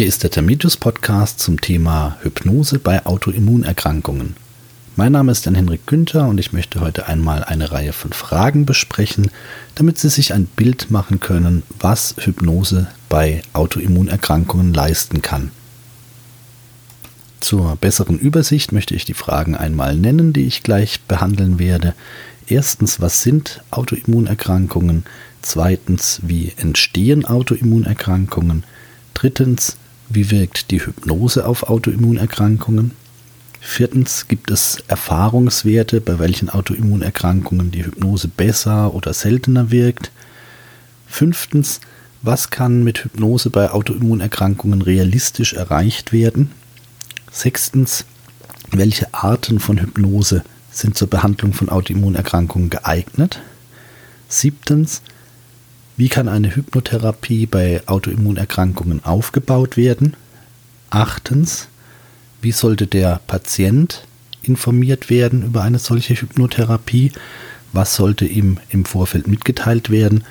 Hier ist der Termitus Podcast zum Thema Hypnose bei Autoimmunerkrankungen. Mein Name ist Jan-Henrik Günther und ich möchte heute einmal eine Reihe von Fragen besprechen, damit Sie sich ein Bild machen können, was Hypnose bei Autoimmunerkrankungen leisten kann. Zur besseren Übersicht möchte ich die Fragen einmal nennen, die ich gleich behandeln werde. Erstens, was sind Autoimmunerkrankungen? Zweitens, wie entstehen Autoimmunerkrankungen? Drittens, wie wirkt die Hypnose auf Autoimmunerkrankungen? Viertens, gibt es Erfahrungswerte, bei welchen Autoimmunerkrankungen die Hypnose besser oder seltener wirkt? Fünftens, was kann mit Hypnose bei Autoimmunerkrankungen realistisch erreicht werden? Sechstens, welche Arten von Hypnose sind zur Behandlung von Autoimmunerkrankungen geeignet? Siebtens, wie kann eine Hypnotherapie bei Autoimmunerkrankungen aufgebaut werden? Achtens, wie sollte der Patient informiert werden über eine solche Hypnotherapie? Was sollte ihm im Vorfeld mitgeteilt werden?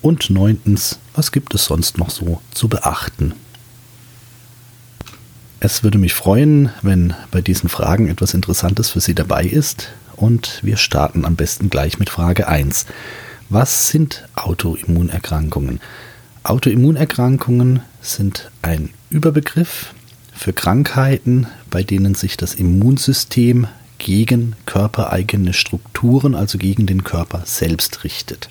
Und neuntens, was gibt es sonst noch so zu beachten? Es würde mich freuen, wenn bei diesen Fragen etwas Interessantes für Sie dabei ist. Und wir starten am besten gleich mit Frage 1. Was sind Autoimmunerkrankungen? Autoimmunerkrankungen sind ein Überbegriff für Krankheiten, bei denen sich das Immunsystem gegen körpereigene Strukturen, also gegen den Körper selbst richtet.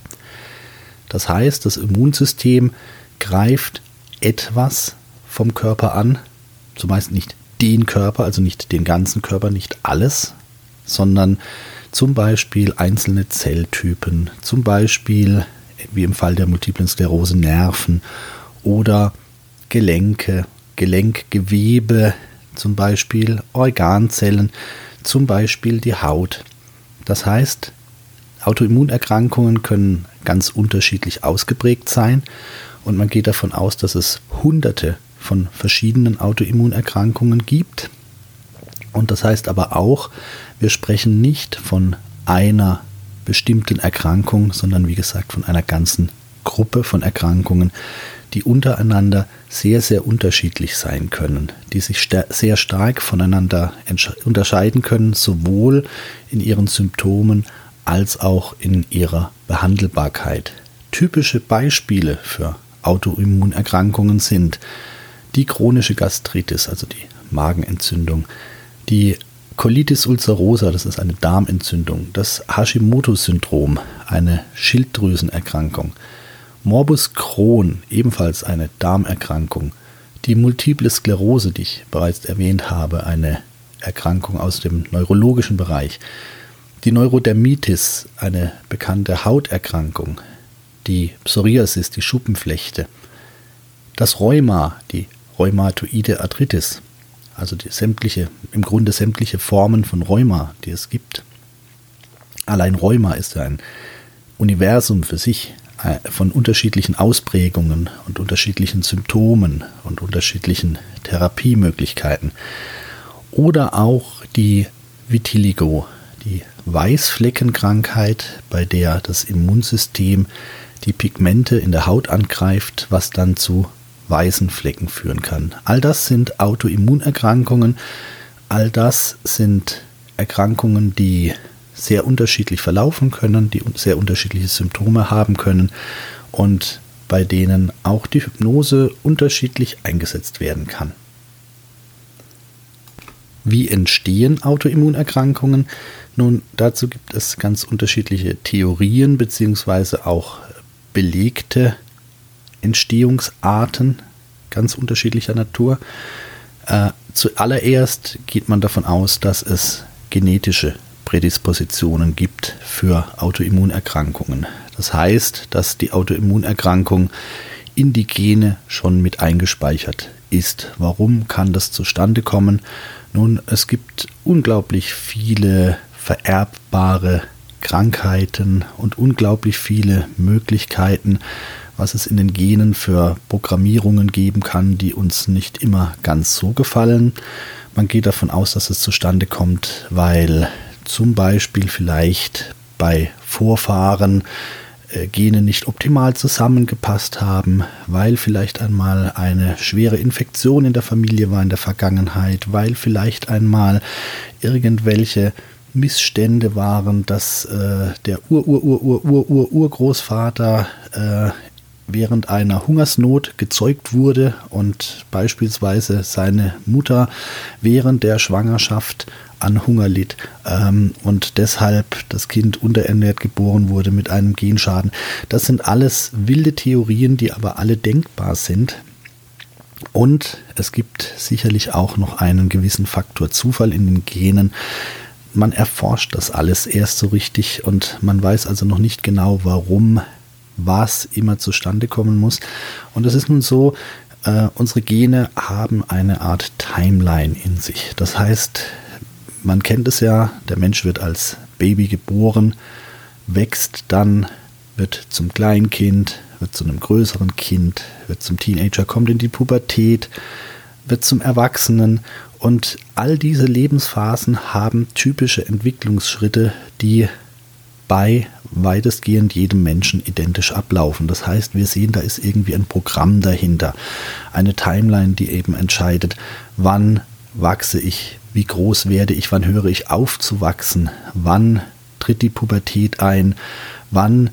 Das heißt, das Immunsystem greift etwas vom Körper an, zumeist nicht den Körper, also nicht den ganzen Körper, nicht alles, sondern zum Beispiel einzelne Zelltypen, zum Beispiel wie im Fall der multiplen Sklerose Nerven oder Gelenke, Gelenkgewebe, zum Beispiel Organzellen, zum Beispiel die Haut. Das heißt, Autoimmunerkrankungen können ganz unterschiedlich ausgeprägt sein und man geht davon aus, dass es hunderte von verschiedenen Autoimmunerkrankungen gibt. Und das heißt aber auch, wir sprechen nicht von einer bestimmten Erkrankung, sondern wie gesagt von einer ganzen Gruppe von Erkrankungen, die untereinander sehr, sehr unterschiedlich sein können, die sich st sehr stark voneinander unterscheiden können, sowohl in ihren Symptomen als auch in ihrer Behandelbarkeit. Typische Beispiele für Autoimmunerkrankungen sind die chronische Gastritis, also die Magenentzündung, die Colitis ulcerosa, das ist eine Darmentzündung, das Hashimoto-Syndrom, eine Schilddrüsenerkrankung, Morbus Crohn, ebenfalls eine Darmerkrankung, die Multiple Sklerose, die ich bereits erwähnt habe, eine Erkrankung aus dem neurologischen Bereich, die Neurodermitis, eine bekannte Hauterkrankung, die Psoriasis, die Schuppenflechte, das Rheuma, die rheumatoide Arthritis, also die sämtliche, im Grunde sämtliche Formen von Rheuma, die es gibt. Allein Rheuma ist ein Universum für sich äh, von unterschiedlichen Ausprägungen und unterschiedlichen Symptomen und unterschiedlichen Therapiemöglichkeiten. Oder auch die Vitiligo, die Weißfleckenkrankheit, bei der das Immunsystem die Pigmente in der Haut angreift, was dann zu weißen Flecken führen kann. All das sind Autoimmunerkrankungen, all das sind Erkrankungen, die sehr unterschiedlich verlaufen können, die sehr unterschiedliche Symptome haben können und bei denen auch die Hypnose unterschiedlich eingesetzt werden kann. Wie entstehen Autoimmunerkrankungen? Nun, dazu gibt es ganz unterschiedliche Theorien bzw. auch belegte Entstehungsarten ganz unterschiedlicher Natur. Äh, zuallererst geht man davon aus, dass es genetische Prädispositionen gibt für Autoimmunerkrankungen. Das heißt, dass die Autoimmunerkrankung in die Gene schon mit eingespeichert ist. Warum kann das zustande kommen? Nun, es gibt unglaublich viele vererbbare Krankheiten und unglaublich viele Möglichkeiten, was es in den Genen für Programmierungen geben kann, die uns nicht immer ganz so gefallen. Man geht davon aus, dass es zustande kommt, weil zum Beispiel vielleicht bei Vorfahren äh, Gene nicht optimal zusammengepasst haben, weil vielleicht einmal eine schwere Infektion in der Familie war in der Vergangenheit, weil vielleicht einmal irgendwelche Missstände waren, dass äh, der Ur-Ur-Ur-Ur-Ur-Urgroßvater äh, während einer Hungersnot gezeugt wurde und beispielsweise seine Mutter während der Schwangerschaft an Hunger litt ähm, und deshalb das Kind unterernährt geboren wurde mit einem Genschaden. Das sind alles wilde Theorien, die aber alle denkbar sind. Und es gibt sicherlich auch noch einen gewissen Faktor Zufall in den Genen. Man erforscht das alles erst so richtig und man weiß also noch nicht genau, warum was immer zustande kommen muss. Und es ist nun so, äh, unsere Gene haben eine Art Timeline in sich. Das heißt, man kennt es ja, der Mensch wird als Baby geboren, wächst dann, wird zum Kleinkind, wird zu einem größeren Kind, wird zum Teenager, kommt in die Pubertät, wird zum Erwachsenen und all diese Lebensphasen haben typische Entwicklungsschritte, die bei weitestgehend jedem Menschen identisch ablaufen. Das heißt, wir sehen, da ist irgendwie ein Programm dahinter, eine Timeline, die eben entscheidet, wann wachse ich, wie groß werde ich, wann höre ich auf zu wachsen, wann tritt die Pubertät ein, wann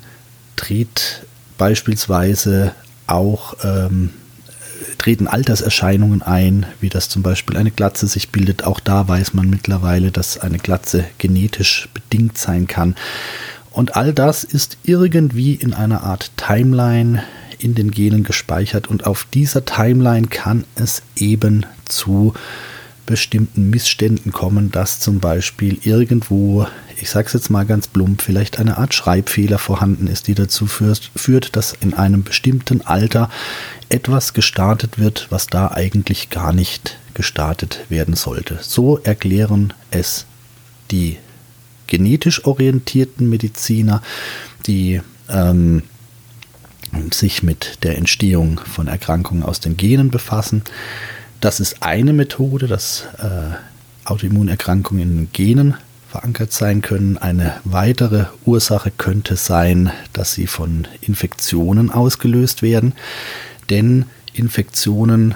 tritt beispielsweise auch ähm, treten Alterserscheinungen ein, wie das zum Beispiel eine Glatze sich bildet. Auch da weiß man mittlerweile, dass eine Glatze genetisch bedingt sein kann. Und all das ist irgendwie in einer Art Timeline in den Genen gespeichert und auf dieser Timeline kann es eben zu bestimmten Missständen kommen, dass zum Beispiel irgendwo, ich sage es jetzt mal ganz plump, vielleicht eine Art Schreibfehler vorhanden ist, die dazu führt, dass in einem bestimmten Alter etwas gestartet wird, was da eigentlich gar nicht gestartet werden sollte. So erklären es die genetisch orientierten Mediziner, die ähm, sich mit der Entstehung von Erkrankungen aus den Genen befassen. Das ist eine Methode, dass äh, Autoimmunerkrankungen in den Genen verankert sein können. Eine weitere Ursache könnte sein, dass sie von Infektionen ausgelöst werden, denn Infektionen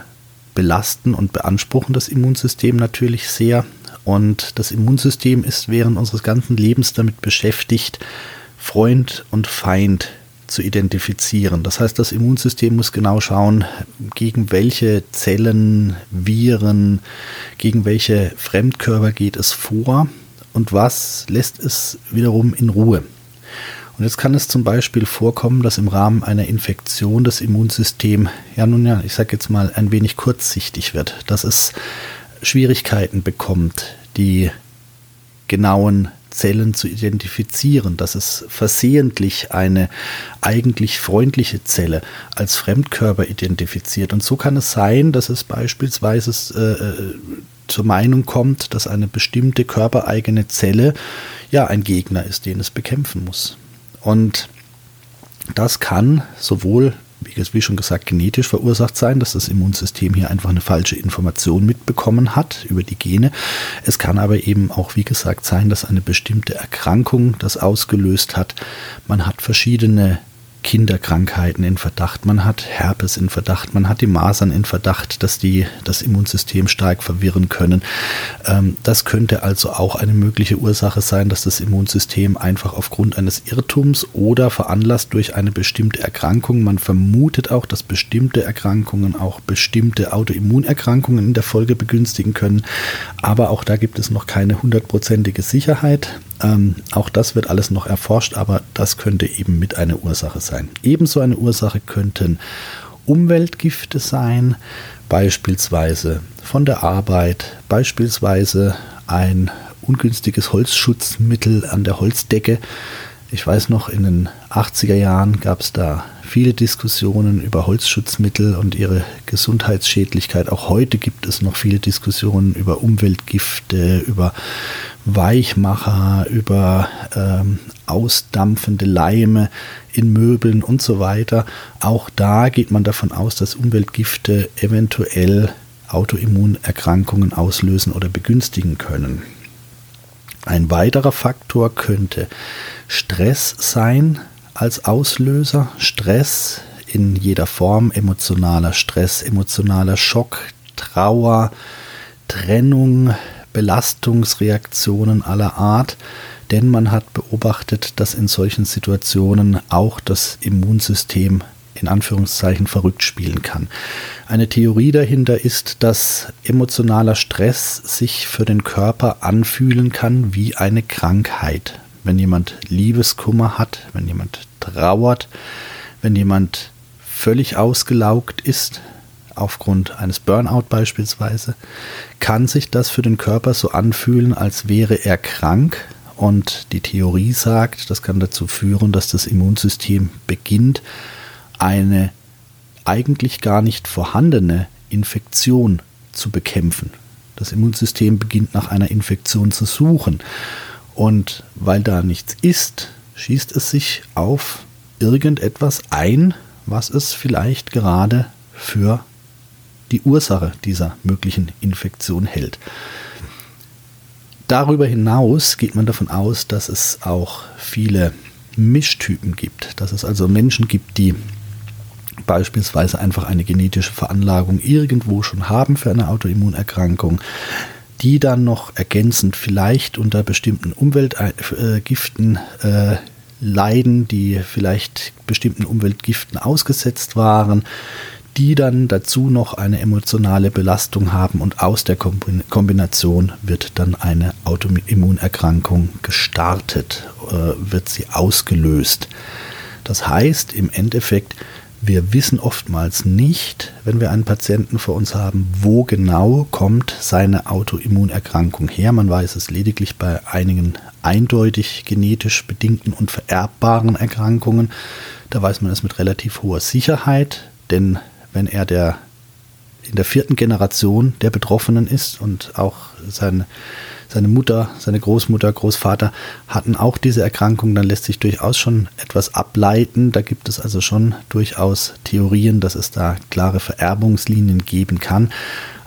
belasten und beanspruchen das Immunsystem natürlich sehr und das Immunsystem ist während unseres ganzen Lebens damit beschäftigt, Freund und Feind zu identifizieren. Das heißt, das Immunsystem muss genau schauen, gegen welche Zellen, Viren, gegen welche Fremdkörper geht es vor und was lässt es wiederum in Ruhe. Und jetzt kann es zum Beispiel vorkommen, dass im Rahmen einer Infektion das Immunsystem, ja nun ja, ich sage jetzt mal, ein wenig kurzsichtig wird, dass es Schwierigkeiten bekommt, die genauen Zellen zu identifizieren, dass es versehentlich eine eigentlich freundliche Zelle als Fremdkörper identifiziert. Und so kann es sein, dass es beispielsweise äh, äh, zur Meinung kommt, dass eine bestimmte körpereigene Zelle ja ein Gegner ist, den es bekämpfen muss. Und das kann sowohl wie schon gesagt, genetisch verursacht sein, dass das Immunsystem hier einfach eine falsche Information mitbekommen hat über die Gene. Es kann aber eben auch, wie gesagt, sein, dass eine bestimmte Erkrankung das ausgelöst hat. Man hat verschiedene Kinderkrankheiten in Verdacht, man hat Herpes in Verdacht, man hat die Masern in Verdacht, dass die das Immunsystem stark verwirren können. Ähm, das könnte also auch eine mögliche Ursache sein, dass das Immunsystem einfach aufgrund eines Irrtums oder veranlasst durch eine bestimmte Erkrankung, man vermutet auch, dass bestimmte Erkrankungen auch bestimmte Autoimmunerkrankungen in der Folge begünstigen können, aber auch da gibt es noch keine hundertprozentige Sicherheit. Ähm, auch das wird alles noch erforscht, aber das könnte eben mit einer Ursache sein. Ebenso eine Ursache könnten Umweltgifte sein, beispielsweise von der Arbeit, beispielsweise ein ungünstiges Holzschutzmittel an der Holzdecke. Ich weiß noch, in den 80er Jahren gab es da viele Diskussionen über Holzschutzmittel und ihre Gesundheitsschädlichkeit. Auch heute gibt es noch viele Diskussionen über Umweltgifte, über Weichmacher, über ähm, ausdampfende Leime in Möbeln und so weiter. Auch da geht man davon aus, dass Umweltgifte eventuell Autoimmunerkrankungen auslösen oder begünstigen können. Ein weiterer Faktor könnte Stress sein, als Auslöser. Stress in jeder Form, emotionaler Stress, emotionaler Schock, Trauer, Trennung, Belastungsreaktionen aller Art. Denn man hat beobachtet, dass in solchen Situationen auch das Immunsystem in Anführungszeichen verrückt spielen kann. Eine Theorie dahinter ist, dass emotionaler Stress sich für den Körper anfühlen kann wie eine Krankheit. Wenn jemand Liebeskummer hat, wenn jemand trauert, wenn jemand völlig ausgelaugt ist, aufgrund eines Burnout beispielsweise, kann sich das für den Körper so anfühlen, als wäre er krank. Und die Theorie sagt, das kann dazu führen, dass das Immunsystem beginnt, eine eigentlich gar nicht vorhandene Infektion zu bekämpfen. Das Immunsystem beginnt nach einer Infektion zu suchen. Und weil da nichts ist, schießt es sich auf irgendetwas ein, was es vielleicht gerade für die Ursache dieser möglichen Infektion hält. Darüber hinaus geht man davon aus, dass es auch viele Mischtypen gibt, dass es also Menschen gibt, die beispielsweise einfach eine genetische Veranlagung irgendwo schon haben für eine Autoimmunerkrankung, die dann noch ergänzend vielleicht unter bestimmten Umweltgiften äh, leiden, die vielleicht bestimmten Umweltgiften ausgesetzt waren, die dann dazu noch eine emotionale Belastung haben und aus der Kombination wird dann eine Autoimmunerkrankung gestartet, äh, wird sie ausgelöst. Das heißt im Endeffekt, wir wissen oftmals nicht, wenn wir einen Patienten vor uns haben, wo genau kommt seine Autoimmunerkrankung her. Man weiß es lediglich bei einigen eindeutig genetisch bedingten und vererbbaren Erkrankungen. Da weiß man es mit relativ hoher Sicherheit, denn wenn er der in der vierten Generation der Betroffenen ist und auch sein, seine Mutter, seine Großmutter, Großvater hatten auch diese Erkrankung, dann lässt sich durchaus schon etwas ableiten. Da gibt es also schon durchaus Theorien, dass es da klare Vererbungslinien geben kann.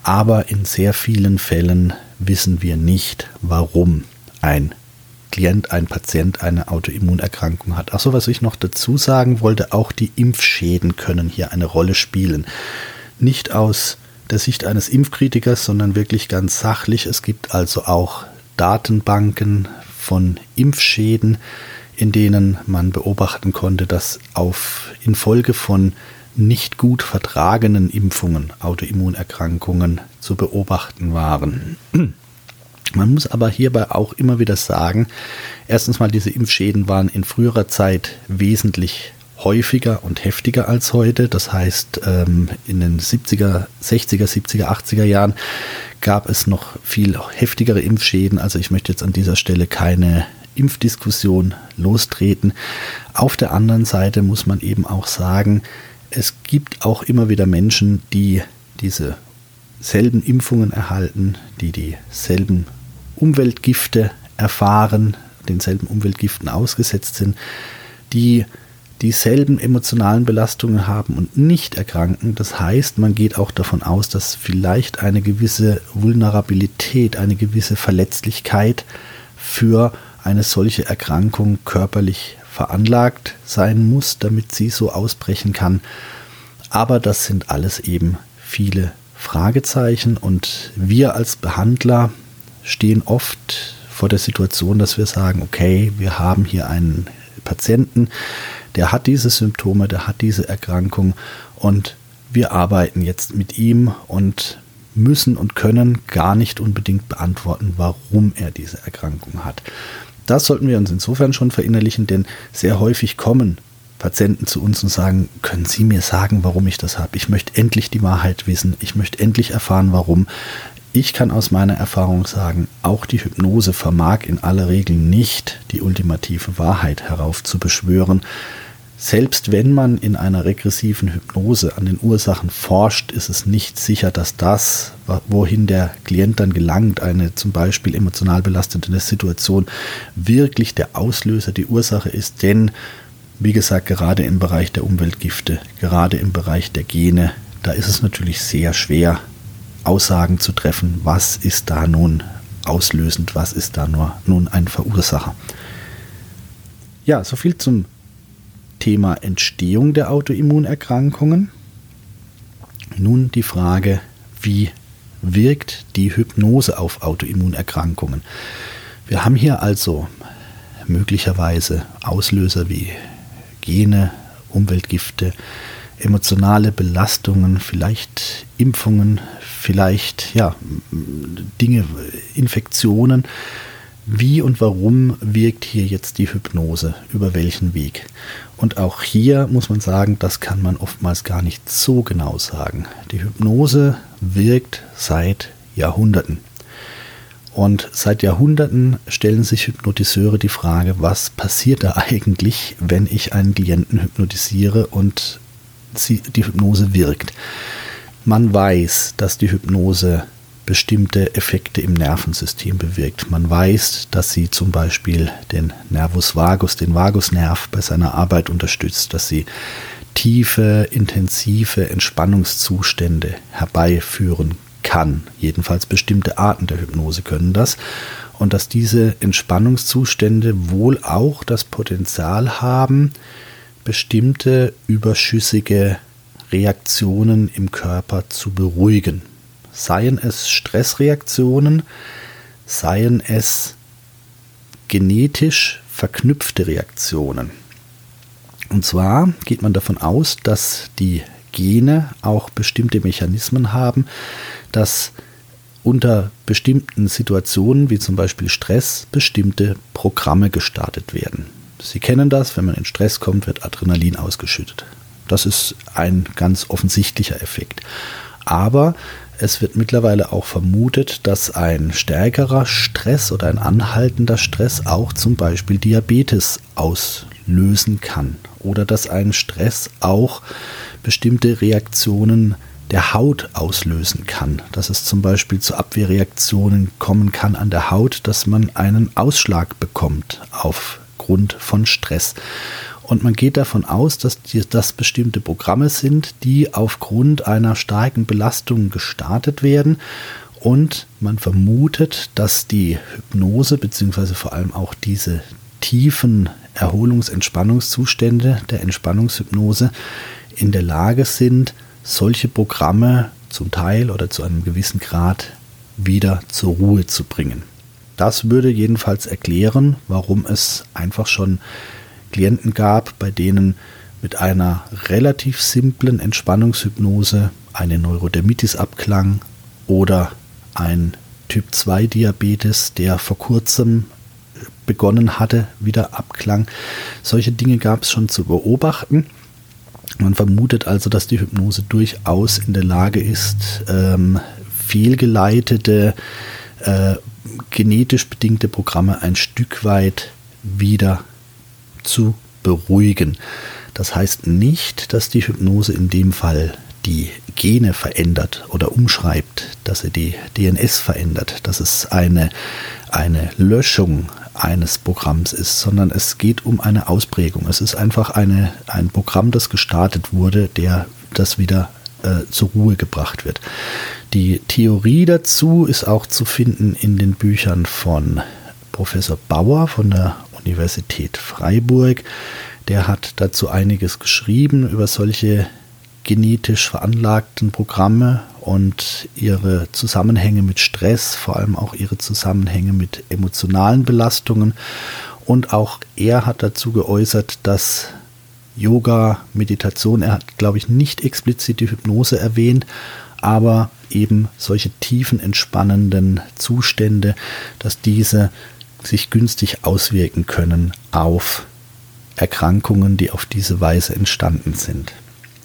Aber in sehr vielen Fällen wissen wir nicht, warum ein Klient, ein Patient eine Autoimmunerkrankung hat. Achso, was ich noch dazu sagen wollte, auch die Impfschäden können hier eine Rolle spielen. Nicht aus der Sicht eines Impfkritikers, sondern wirklich ganz sachlich. Es gibt also auch Datenbanken von Impfschäden, in denen man beobachten konnte, dass auf infolge von nicht gut vertragenen Impfungen Autoimmunerkrankungen zu beobachten waren. Man muss aber hierbei auch immer wieder sagen, erstens mal, diese Impfschäden waren in früherer Zeit wesentlich häufiger und heftiger als heute. Das heißt, ähm, in den 70er, 60er, 70er, 80er Jahren gab es noch viel heftigere Impfschäden. Also ich möchte jetzt an dieser Stelle keine Impfdiskussion lostreten. Auf der anderen Seite muss man eben auch sagen, es gibt auch immer wieder Menschen, die diese selben Impfungen erhalten, die dieselben Umweltgifte erfahren, denselben Umweltgiften ausgesetzt sind, die dieselben emotionalen Belastungen haben und nicht erkranken. Das heißt, man geht auch davon aus, dass vielleicht eine gewisse Vulnerabilität, eine gewisse Verletzlichkeit für eine solche Erkrankung körperlich veranlagt sein muss, damit sie so ausbrechen kann. Aber das sind alles eben viele Fragezeichen und wir als Behandler stehen oft vor der Situation, dass wir sagen, okay, wir haben hier einen Patienten, der hat diese Symptome, der hat diese Erkrankung und wir arbeiten jetzt mit ihm und müssen und können gar nicht unbedingt beantworten, warum er diese Erkrankung hat. Das sollten wir uns insofern schon verinnerlichen, denn sehr häufig kommen Patienten zu uns und sagen, können Sie mir sagen, warum ich das habe? Ich möchte endlich die Wahrheit wissen. Ich möchte endlich erfahren, warum. Ich kann aus meiner Erfahrung sagen, auch die Hypnose vermag in aller Regel nicht die ultimative Wahrheit heraufzubeschwören. Selbst wenn man in einer regressiven Hypnose an den Ursachen forscht, ist es nicht sicher, dass das, wohin der Klient dann gelangt, eine zum Beispiel emotional belastende Situation, wirklich der Auslöser, die Ursache ist. Denn, wie gesagt, gerade im Bereich der Umweltgifte, gerade im Bereich der Gene, da ist es natürlich sehr schwer, Aussagen zu treffen, was ist da nun auslösend, was ist da nur nun ein Verursacher. Ja, soviel zum Thema Entstehung der Autoimmunerkrankungen. Nun die Frage, wie wirkt die Hypnose auf Autoimmunerkrankungen? Wir haben hier also möglicherweise Auslöser wie Gene, Umweltgifte, emotionale Belastungen, vielleicht Impfungen, vielleicht ja, Dinge, Infektionen. Wie und warum wirkt hier jetzt die Hypnose? Über welchen Weg? Und auch hier muss man sagen, das kann man oftmals gar nicht so genau sagen. Die Hypnose wirkt seit Jahrhunderten. Und seit Jahrhunderten stellen sich Hypnotiseure die Frage, was passiert da eigentlich, wenn ich einen Klienten hypnotisiere und die Hypnose wirkt. Man weiß, dass die Hypnose bestimmte Effekte im Nervensystem bewirkt. Man weiß, dass sie zum Beispiel den Nervus vagus, den Vagusnerv bei seiner Arbeit unterstützt, dass sie tiefe, intensive Entspannungszustände herbeiführen kann. Jedenfalls bestimmte Arten der Hypnose können das. Und dass diese Entspannungszustände wohl auch das Potenzial haben, bestimmte überschüssige Reaktionen im Körper zu beruhigen. Seien es Stressreaktionen, seien es genetisch verknüpfte Reaktionen. Und zwar geht man davon aus, dass die Gene auch bestimmte Mechanismen haben, dass unter bestimmten Situationen, wie zum Beispiel Stress, bestimmte Programme gestartet werden. Sie kennen das, wenn man in Stress kommt, wird Adrenalin ausgeschüttet. Das ist ein ganz offensichtlicher Effekt. Aber es wird mittlerweile auch vermutet, dass ein stärkerer Stress oder ein anhaltender Stress auch zum Beispiel Diabetes auslösen kann. Oder dass ein Stress auch bestimmte Reaktionen der Haut auslösen kann. Dass es zum Beispiel zu Abwehrreaktionen kommen kann an der Haut, dass man einen Ausschlag bekommt aufgrund von Stress. Und man geht davon aus, dass das bestimmte Programme sind, die aufgrund einer starken Belastung gestartet werden. Und man vermutet, dass die Hypnose beziehungsweise vor allem auch diese tiefen Erholungs-, Entspannungszustände der Entspannungshypnose in der Lage sind, solche Programme zum Teil oder zu einem gewissen Grad wieder zur Ruhe zu bringen. Das würde jedenfalls erklären, warum es einfach schon Klienten gab, bei denen mit einer relativ simplen Entspannungshypnose eine Neurodermitis abklang oder ein Typ 2 Diabetes, der vor kurzem begonnen hatte, wieder abklang. Solche Dinge gab es schon zu beobachten. Man vermutet also, dass die Hypnose durchaus in der Lage ist, ähm, fehlgeleitete, äh, genetisch bedingte Programme ein Stück weit wieder zu beruhigen. Das heißt nicht, dass die Hypnose in dem Fall die Gene verändert oder umschreibt, dass sie die DNS verändert, dass es eine, eine Löschung eines Programms ist, sondern es geht um eine Ausprägung. Es ist einfach eine, ein Programm, das gestartet wurde, der das wieder äh, zur Ruhe gebracht wird. Die Theorie dazu ist auch zu finden in den Büchern von Professor Bauer von der Universität Freiburg. Der hat dazu einiges geschrieben über solche genetisch veranlagten Programme und ihre Zusammenhänge mit Stress, vor allem auch ihre Zusammenhänge mit emotionalen Belastungen. Und auch er hat dazu geäußert, dass Yoga, Meditation, er hat, glaube ich, nicht explizit die Hypnose erwähnt, aber eben solche tiefen entspannenden Zustände, dass diese sich günstig auswirken können auf Erkrankungen, die auf diese Weise entstanden sind.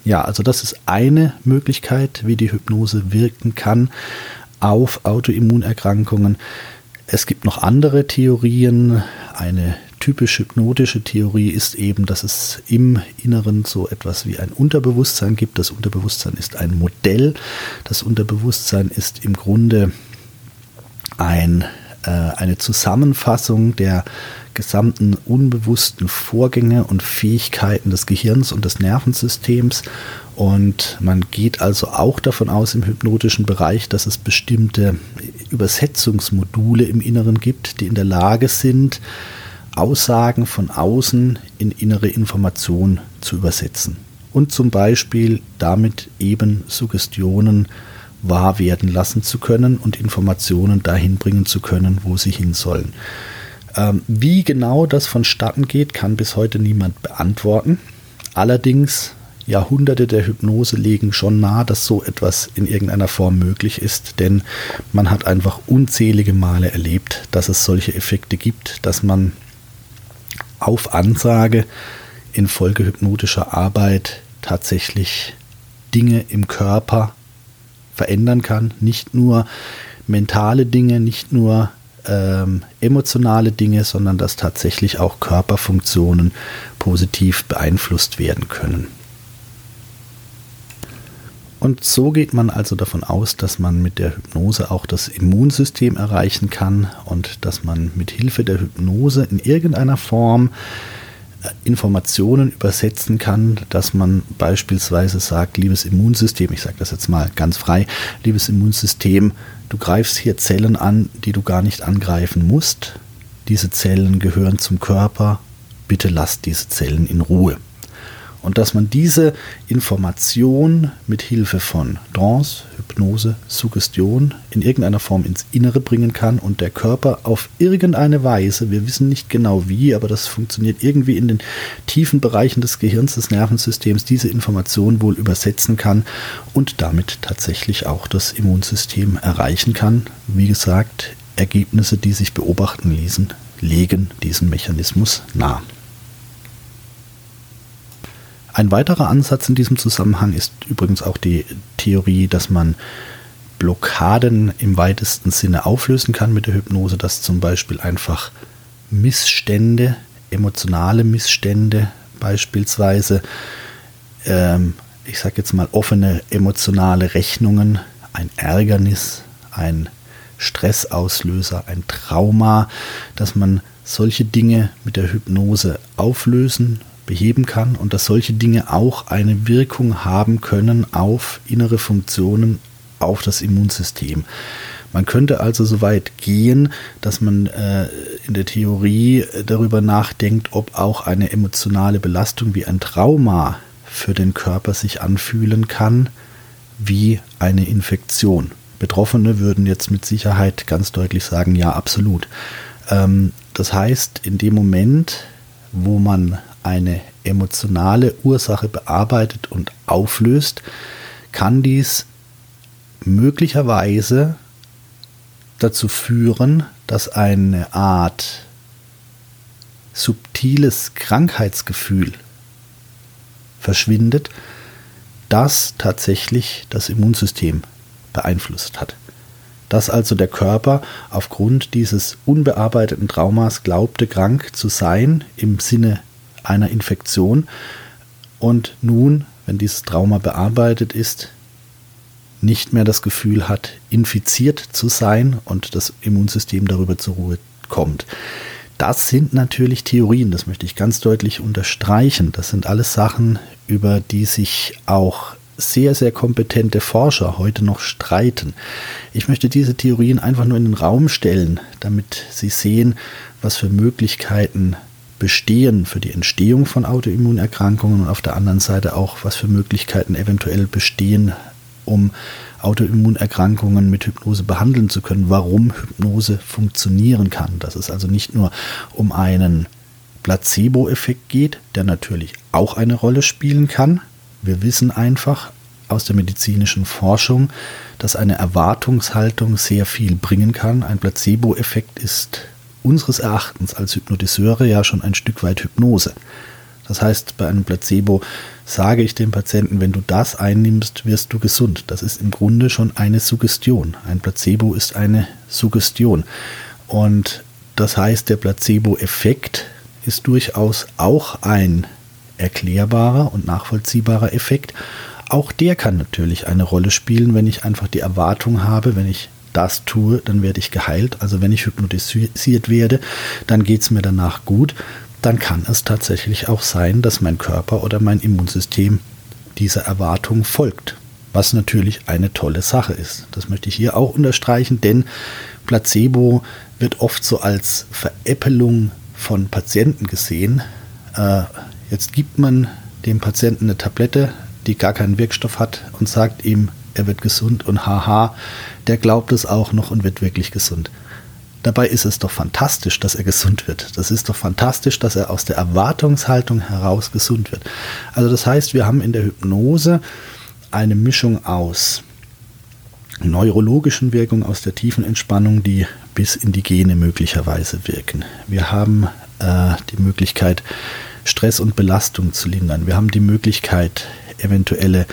Ja, also das ist eine Möglichkeit, wie die Hypnose wirken kann auf Autoimmunerkrankungen. Es gibt noch andere Theorien. Eine typisch hypnotische Theorie ist eben, dass es im Inneren so etwas wie ein Unterbewusstsein gibt. Das Unterbewusstsein ist ein Modell. Das Unterbewusstsein ist im Grunde ein, äh, eine Zusammenfassung der gesamten unbewussten Vorgänge und Fähigkeiten des Gehirns und des Nervensystems. Und man geht also auch davon aus im hypnotischen Bereich, dass es bestimmte Übersetzungsmodule im Inneren gibt, die in der Lage sind, Aussagen von außen in innere Informationen zu übersetzen und zum Beispiel damit eben Suggestionen wahr werden lassen zu können und Informationen dahin bringen zu können, wo sie hin sollen. Ähm, wie genau das vonstatten geht, kann bis heute niemand beantworten. Allerdings Jahrhunderte der Hypnose legen schon nahe, dass so etwas in irgendeiner Form möglich ist, denn man hat einfach unzählige Male erlebt, dass es solche Effekte gibt, dass man auf Ansage infolge hypnotischer Arbeit tatsächlich Dinge im Körper verändern kann. Nicht nur mentale Dinge, nicht nur ähm, emotionale Dinge, sondern dass tatsächlich auch Körperfunktionen positiv beeinflusst werden können. Und so geht man also davon aus, dass man mit der Hypnose auch das Immunsystem erreichen kann und dass man mit Hilfe der Hypnose in irgendeiner Form Informationen übersetzen kann, dass man beispielsweise sagt, liebes Immunsystem, ich sage das jetzt mal ganz frei, liebes Immunsystem, du greifst hier Zellen an, die du gar nicht angreifen musst. Diese Zellen gehören zum Körper, bitte lass diese Zellen in Ruhe und dass man diese Information mit Hilfe von Trance, Hypnose, Suggestion in irgendeiner Form ins Innere bringen kann und der Körper auf irgendeine Weise, wir wissen nicht genau wie, aber das funktioniert irgendwie in den tiefen Bereichen des Gehirns, des Nervensystems, diese Information wohl übersetzen kann und damit tatsächlich auch das Immunsystem erreichen kann. Wie gesagt, Ergebnisse, die sich beobachten ließen, legen diesen Mechanismus nahe. Ein weiterer Ansatz in diesem Zusammenhang ist übrigens auch die Theorie, dass man Blockaden im weitesten Sinne auflösen kann mit der Hypnose, dass zum Beispiel einfach Missstände, emotionale Missstände beispielsweise, ähm, ich sage jetzt mal offene emotionale Rechnungen, ein Ärgernis, ein Stressauslöser, ein Trauma, dass man solche Dinge mit der Hypnose auflösen beheben kann und dass solche Dinge auch eine Wirkung haben können auf innere Funktionen, auf das Immunsystem. Man könnte also so weit gehen, dass man äh, in der Theorie darüber nachdenkt, ob auch eine emotionale Belastung wie ein Trauma für den Körper sich anfühlen kann wie eine Infektion. Betroffene würden jetzt mit Sicherheit ganz deutlich sagen, ja, absolut. Ähm, das heißt, in dem Moment, wo man eine emotionale Ursache bearbeitet und auflöst, kann dies möglicherweise dazu führen, dass eine Art subtiles Krankheitsgefühl verschwindet, das tatsächlich das Immunsystem beeinflusst hat. Dass also der Körper aufgrund dieses unbearbeiteten Traumas glaubte, krank zu sein im Sinne einer Infektion und nun, wenn dieses Trauma bearbeitet ist, nicht mehr das Gefühl hat, infiziert zu sein und das Immunsystem darüber zur Ruhe kommt. Das sind natürlich Theorien, das möchte ich ganz deutlich unterstreichen. Das sind alles Sachen, über die sich auch sehr, sehr kompetente Forscher heute noch streiten. Ich möchte diese Theorien einfach nur in den Raum stellen, damit Sie sehen, was für Möglichkeiten bestehen für die Entstehung von Autoimmunerkrankungen und auf der anderen Seite auch, was für Möglichkeiten eventuell bestehen, um Autoimmunerkrankungen mit Hypnose behandeln zu können, warum Hypnose funktionieren kann. Dass es also nicht nur um einen Placebo-Effekt geht, der natürlich auch eine Rolle spielen kann. Wir wissen einfach aus der medizinischen Forschung, dass eine Erwartungshaltung sehr viel bringen kann. Ein Placebo-Effekt ist unseres Erachtens als Hypnotiseure ja schon ein Stück weit Hypnose. Das heißt, bei einem Placebo sage ich dem Patienten, wenn du das einnimmst, wirst du gesund. Das ist im Grunde schon eine Suggestion. Ein Placebo ist eine Suggestion. Und das heißt, der Placebo-Effekt ist durchaus auch ein erklärbarer und nachvollziehbarer Effekt. Auch der kann natürlich eine Rolle spielen, wenn ich einfach die Erwartung habe, wenn ich das tue, dann werde ich geheilt. Also wenn ich hypnotisiert werde, dann geht es mir danach gut. Dann kann es tatsächlich auch sein, dass mein Körper oder mein Immunsystem dieser Erwartung folgt. Was natürlich eine tolle Sache ist. Das möchte ich hier auch unterstreichen, denn Placebo wird oft so als Veräppelung von Patienten gesehen. Äh, jetzt gibt man dem Patienten eine Tablette, die gar keinen Wirkstoff hat und sagt ihm, er wird gesund und haha, der glaubt es auch noch und wird wirklich gesund. Dabei ist es doch fantastisch, dass er gesund wird. Das ist doch fantastisch, dass er aus der Erwartungshaltung heraus gesund wird. Also das heißt, wir haben in der Hypnose eine Mischung aus neurologischen Wirkungen, aus der tiefen Entspannung, die bis in die Gene möglicherweise wirken. Wir haben äh, die Möglichkeit, Stress und Belastung zu lindern. Wir haben die Möglichkeit, eventuelle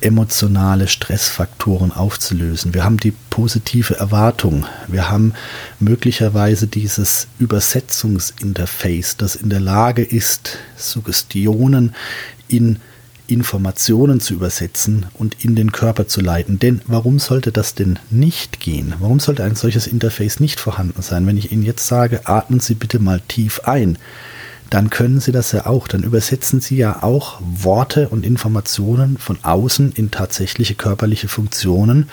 emotionale Stressfaktoren aufzulösen. Wir haben die positive Erwartung. Wir haben möglicherweise dieses Übersetzungsinterface, das in der Lage ist, Suggestionen in Informationen zu übersetzen und in den Körper zu leiten. Denn warum sollte das denn nicht gehen? Warum sollte ein solches Interface nicht vorhanden sein? Wenn ich Ihnen jetzt sage, atmen Sie bitte mal tief ein, dann können Sie das ja auch. Dann übersetzen Sie ja auch Worte und Informationen von außen in tatsächliche körperliche Funktionen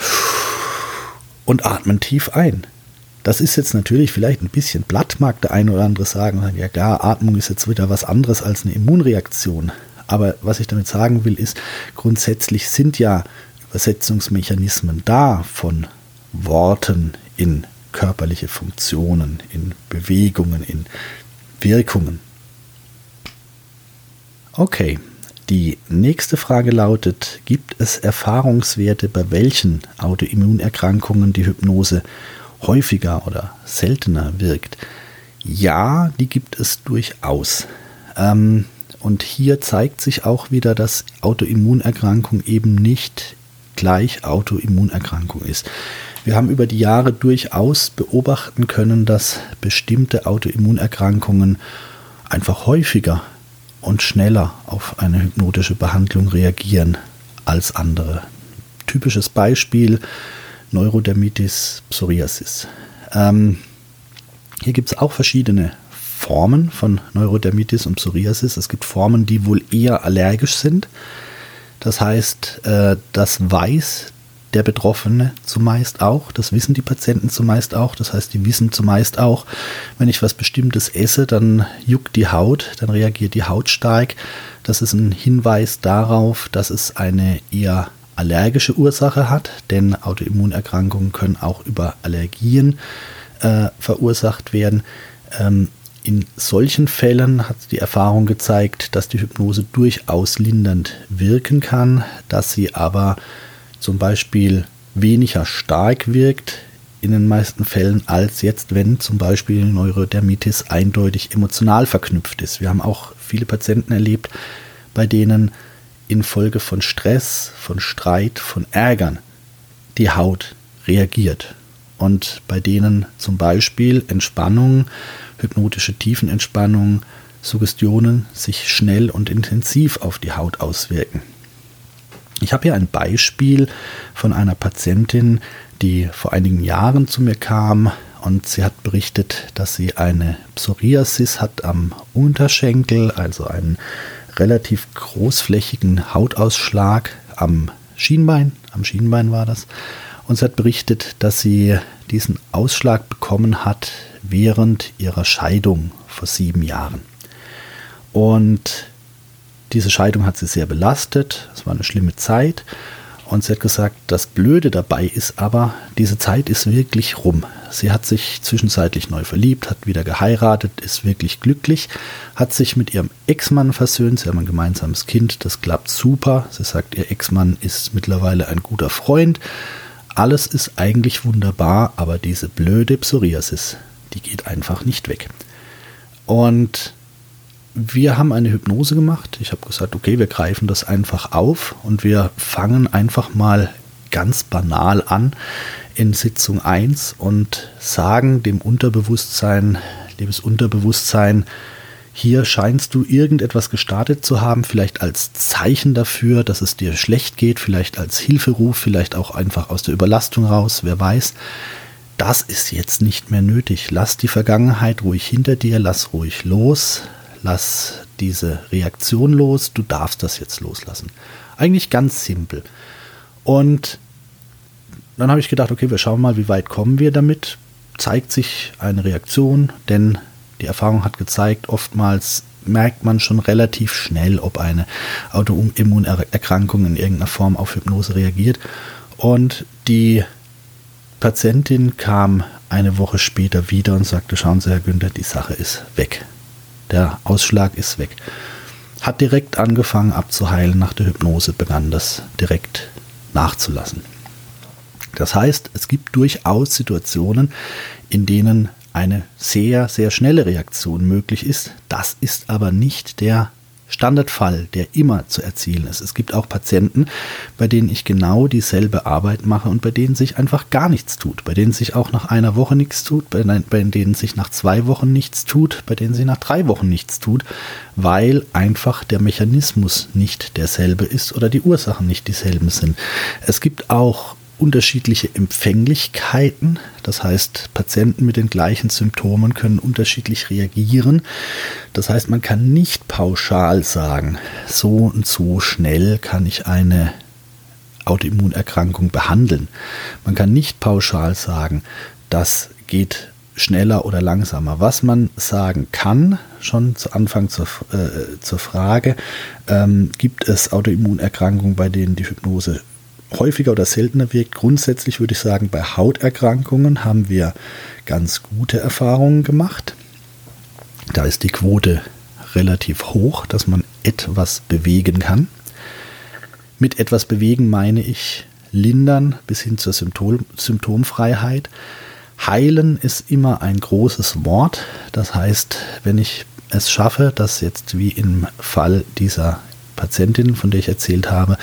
und atmen tief ein. Das ist jetzt natürlich vielleicht ein bisschen platt, mag der eine oder andere sagen. Ja klar, Atmung ist jetzt wieder was anderes als eine Immunreaktion. Aber was ich damit sagen will, ist, grundsätzlich sind ja Übersetzungsmechanismen da von Worten in körperliche Funktionen, in Bewegungen, in Wirkungen. Okay, die nächste Frage lautet, gibt es Erfahrungswerte, bei welchen Autoimmunerkrankungen die Hypnose häufiger oder seltener wirkt? Ja, die gibt es durchaus. Ähm, und hier zeigt sich auch wieder, dass Autoimmunerkrankung eben nicht gleich Autoimmunerkrankung ist. Wir haben über die Jahre durchaus beobachten können, dass bestimmte Autoimmunerkrankungen einfach häufiger und schneller auf eine hypnotische Behandlung reagieren als andere. Typisches Beispiel Neurodermitis, Psoriasis. Ähm, hier gibt es auch verschiedene Formen von Neurodermitis und Psoriasis. Es gibt Formen, die wohl eher allergisch sind. Das heißt, äh, das weiß der Betroffene zumeist auch. Das wissen die Patienten zumeist auch. Das heißt, die wissen zumeist auch, wenn ich was Bestimmtes esse, dann juckt die Haut, dann reagiert die Haut stark. Das ist ein Hinweis darauf, dass es eine eher allergische Ursache hat, denn Autoimmunerkrankungen können auch über Allergien äh, verursacht werden. Ähm, in solchen Fällen hat die Erfahrung gezeigt, dass die Hypnose durchaus lindernd wirken kann, dass sie aber zum Beispiel weniger stark wirkt in den meisten Fällen als jetzt, wenn zum Beispiel Neurodermitis eindeutig emotional verknüpft ist. Wir haben auch viele Patienten erlebt, bei denen infolge von Stress, von Streit, von Ärgern die Haut reagiert und bei denen zum Beispiel Entspannung, hypnotische Tiefenentspannung, Suggestionen sich schnell und intensiv auf die Haut auswirken. Ich habe hier ein Beispiel von einer Patientin, die vor einigen Jahren zu mir kam und sie hat berichtet, dass sie eine Psoriasis hat am Unterschenkel, also einen relativ großflächigen Hautausschlag am Schienbein, am Schienbein war das. Und sie hat berichtet, dass sie diesen Ausschlag bekommen hat während ihrer Scheidung vor sieben Jahren. Und diese Scheidung hat sie sehr belastet. Es war eine schlimme Zeit. Und sie hat gesagt, das Blöde dabei ist aber, diese Zeit ist wirklich rum. Sie hat sich zwischenzeitlich neu verliebt, hat wieder geheiratet, ist wirklich glücklich, hat sich mit ihrem Ex-Mann versöhnt, sie haben ein gemeinsames Kind, das klappt super. Sie sagt, ihr Ex-Mann ist mittlerweile ein guter Freund. Alles ist eigentlich wunderbar, aber diese blöde Psoriasis, die geht einfach nicht weg. Und wir haben eine Hypnose gemacht. Ich habe gesagt, okay, wir greifen das einfach auf und wir fangen einfach mal ganz banal an in Sitzung 1 und sagen dem Unterbewusstsein, liebes Unterbewusstsein, hier scheinst du irgendetwas gestartet zu haben, vielleicht als Zeichen dafür, dass es dir schlecht geht, vielleicht als Hilferuf, vielleicht auch einfach aus der Überlastung raus, wer weiß. Das ist jetzt nicht mehr nötig. Lass die Vergangenheit ruhig hinter dir, lass ruhig los, lass diese Reaktion los, du darfst das jetzt loslassen. Eigentlich ganz simpel. Und dann habe ich gedacht, okay, wir schauen mal, wie weit kommen wir damit. Zeigt sich eine Reaktion, denn die Erfahrung hat gezeigt, oftmals merkt man schon relativ schnell, ob eine Autoimmunerkrankung in irgendeiner Form auf Hypnose reagiert. Und die Patientin kam eine Woche später wieder und sagte, schauen Sie, Herr Günther, die Sache ist weg. Der Ausschlag ist weg. Hat direkt angefangen abzuheilen. Nach der Hypnose begann das direkt nachzulassen. Das heißt, es gibt durchaus Situationen, in denen eine sehr, sehr schnelle Reaktion möglich ist. Das ist aber nicht der Standardfall, der immer zu erzielen ist. Es gibt auch Patienten, bei denen ich genau dieselbe Arbeit mache und bei denen sich einfach gar nichts tut, bei denen sich auch nach einer Woche nichts tut, bei, bei denen sich nach zwei Wochen nichts tut, bei denen sich nach drei Wochen nichts tut, weil einfach der Mechanismus nicht derselbe ist oder die Ursachen nicht dieselben sind. Es gibt auch unterschiedliche Empfänglichkeiten. Das heißt, Patienten mit den gleichen Symptomen können unterschiedlich reagieren. Das heißt, man kann nicht pauschal sagen, so und so schnell kann ich eine Autoimmunerkrankung behandeln. Man kann nicht pauschal sagen, das geht schneller oder langsamer. Was man sagen kann, schon zu Anfang zur, äh, zur Frage, ähm, gibt es Autoimmunerkrankungen, bei denen die Hypnose häufiger oder seltener wirkt. Grundsätzlich würde ich sagen, bei Hauterkrankungen haben wir ganz gute Erfahrungen gemacht. Da ist die Quote relativ hoch, dass man etwas bewegen kann. Mit etwas bewegen meine ich lindern bis hin zur Symptom Symptomfreiheit. Heilen ist immer ein großes Wort. Das heißt, wenn ich es schaffe, dass jetzt wie im Fall dieser Patientin, von der ich erzählt habe,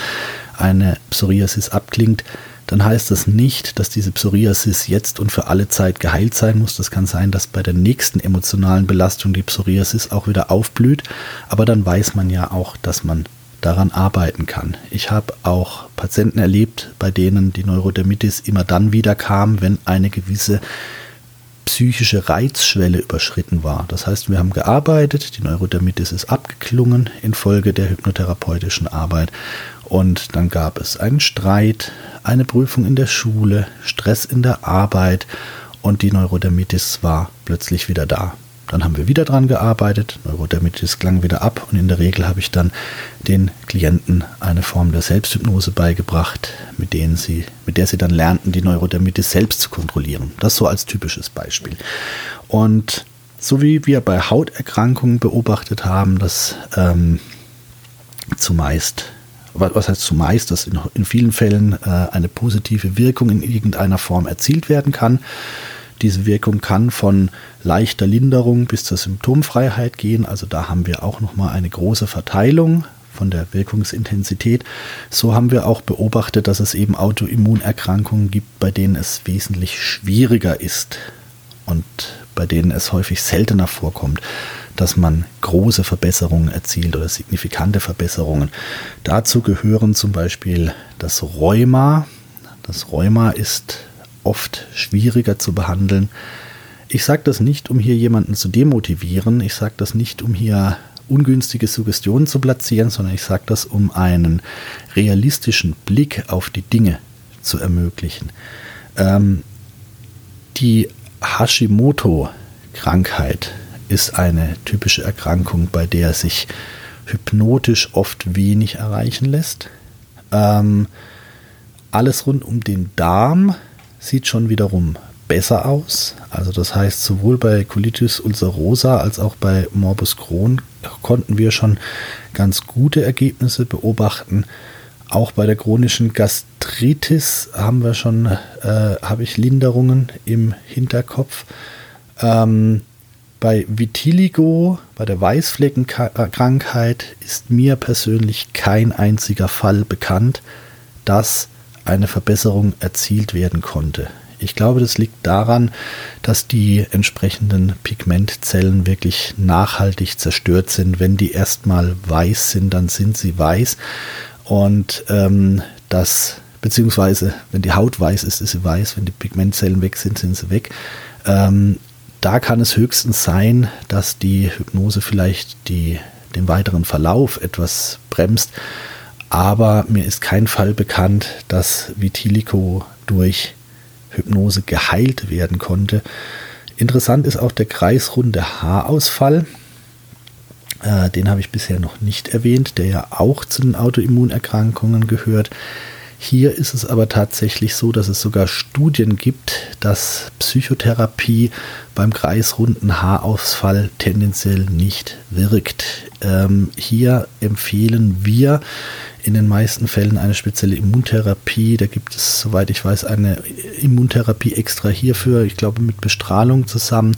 eine Psoriasis abklingt, dann heißt das nicht, dass diese Psoriasis jetzt und für alle Zeit geheilt sein muss. Das kann sein, dass bei der nächsten emotionalen Belastung die Psoriasis auch wieder aufblüht, aber dann weiß man ja auch, dass man daran arbeiten kann. Ich habe auch Patienten erlebt, bei denen die Neurodermitis immer dann wieder kam, wenn eine gewisse psychische Reizschwelle überschritten war. Das heißt, wir haben gearbeitet, die Neurodermitis ist abgeklungen infolge der hypnotherapeutischen Arbeit und dann gab es einen Streit, eine Prüfung in der Schule, Stress in der Arbeit und die Neurodermitis war plötzlich wieder da. Dann haben wir wieder dran gearbeitet, Neurodermitis klang wieder ab und in der Regel habe ich dann den Klienten eine Form der Selbsthypnose beigebracht, mit, denen sie, mit der sie dann lernten, die Neurodermitis selbst zu kontrollieren. Das so als typisches Beispiel. Und so wie wir bei Hauterkrankungen beobachtet haben, dass ähm, zumeist was heißt zumeist, dass in, in vielen Fällen äh, eine positive Wirkung in irgendeiner Form erzielt werden kann. Diese Wirkung kann von leichter Linderung bis zur Symptomfreiheit gehen. Also da haben wir auch nochmal eine große Verteilung von der Wirkungsintensität. So haben wir auch beobachtet, dass es eben Autoimmunerkrankungen gibt, bei denen es wesentlich schwieriger ist und bei denen es häufig seltener vorkommt, dass man große Verbesserungen erzielt oder signifikante Verbesserungen. Dazu gehören zum Beispiel das Rheuma. Das Rheuma ist oft schwieriger zu behandeln. Ich sage das nicht, um hier jemanden zu demotivieren. Ich sage das nicht, um hier ungünstige Suggestionen zu platzieren, sondern ich sage das, um einen realistischen Blick auf die Dinge zu ermöglichen. Ähm, die Hashimoto-Krankheit ist eine typische Erkrankung, bei der sich hypnotisch oft wenig erreichen lässt. Ähm, alles rund um den Darm sieht schon wiederum besser aus. Also das heißt, sowohl bei Colitis ulcerosa als auch bei Morbus Crohn konnten wir schon ganz gute Ergebnisse beobachten. Auch bei der chronischen Gastritis haben wir schon, äh, habe ich Linderungen im Hinterkopf. Ähm, bei Vitiligo, bei der Weißfleckenkrankheit, ist mir persönlich kein einziger Fall bekannt, dass eine Verbesserung erzielt werden konnte. Ich glaube, das liegt daran, dass die entsprechenden Pigmentzellen wirklich nachhaltig zerstört sind. Wenn die erstmal weiß sind, dann sind sie weiß. Und ähm, das, beziehungsweise wenn die Haut weiß ist, ist sie weiß. Wenn die Pigmentzellen weg sind, sind sie weg. Ähm, da kann es höchstens sein, dass die Hypnose vielleicht die, den weiteren Verlauf etwas bremst. Aber mir ist kein Fall bekannt, dass Vitiligo durch Hypnose geheilt werden konnte. Interessant ist auch der kreisrunde Haarausfall. Äh, den habe ich bisher noch nicht erwähnt, der ja auch zu den Autoimmunerkrankungen gehört. Hier ist es aber tatsächlich so, dass es sogar Studien gibt, dass Psychotherapie beim kreisrunden Haarausfall tendenziell nicht wirkt. Ähm, hier empfehlen wir in den meisten Fällen eine spezielle Immuntherapie. Da gibt es, soweit ich weiß, eine Immuntherapie extra hierfür, ich glaube mit Bestrahlung zusammen.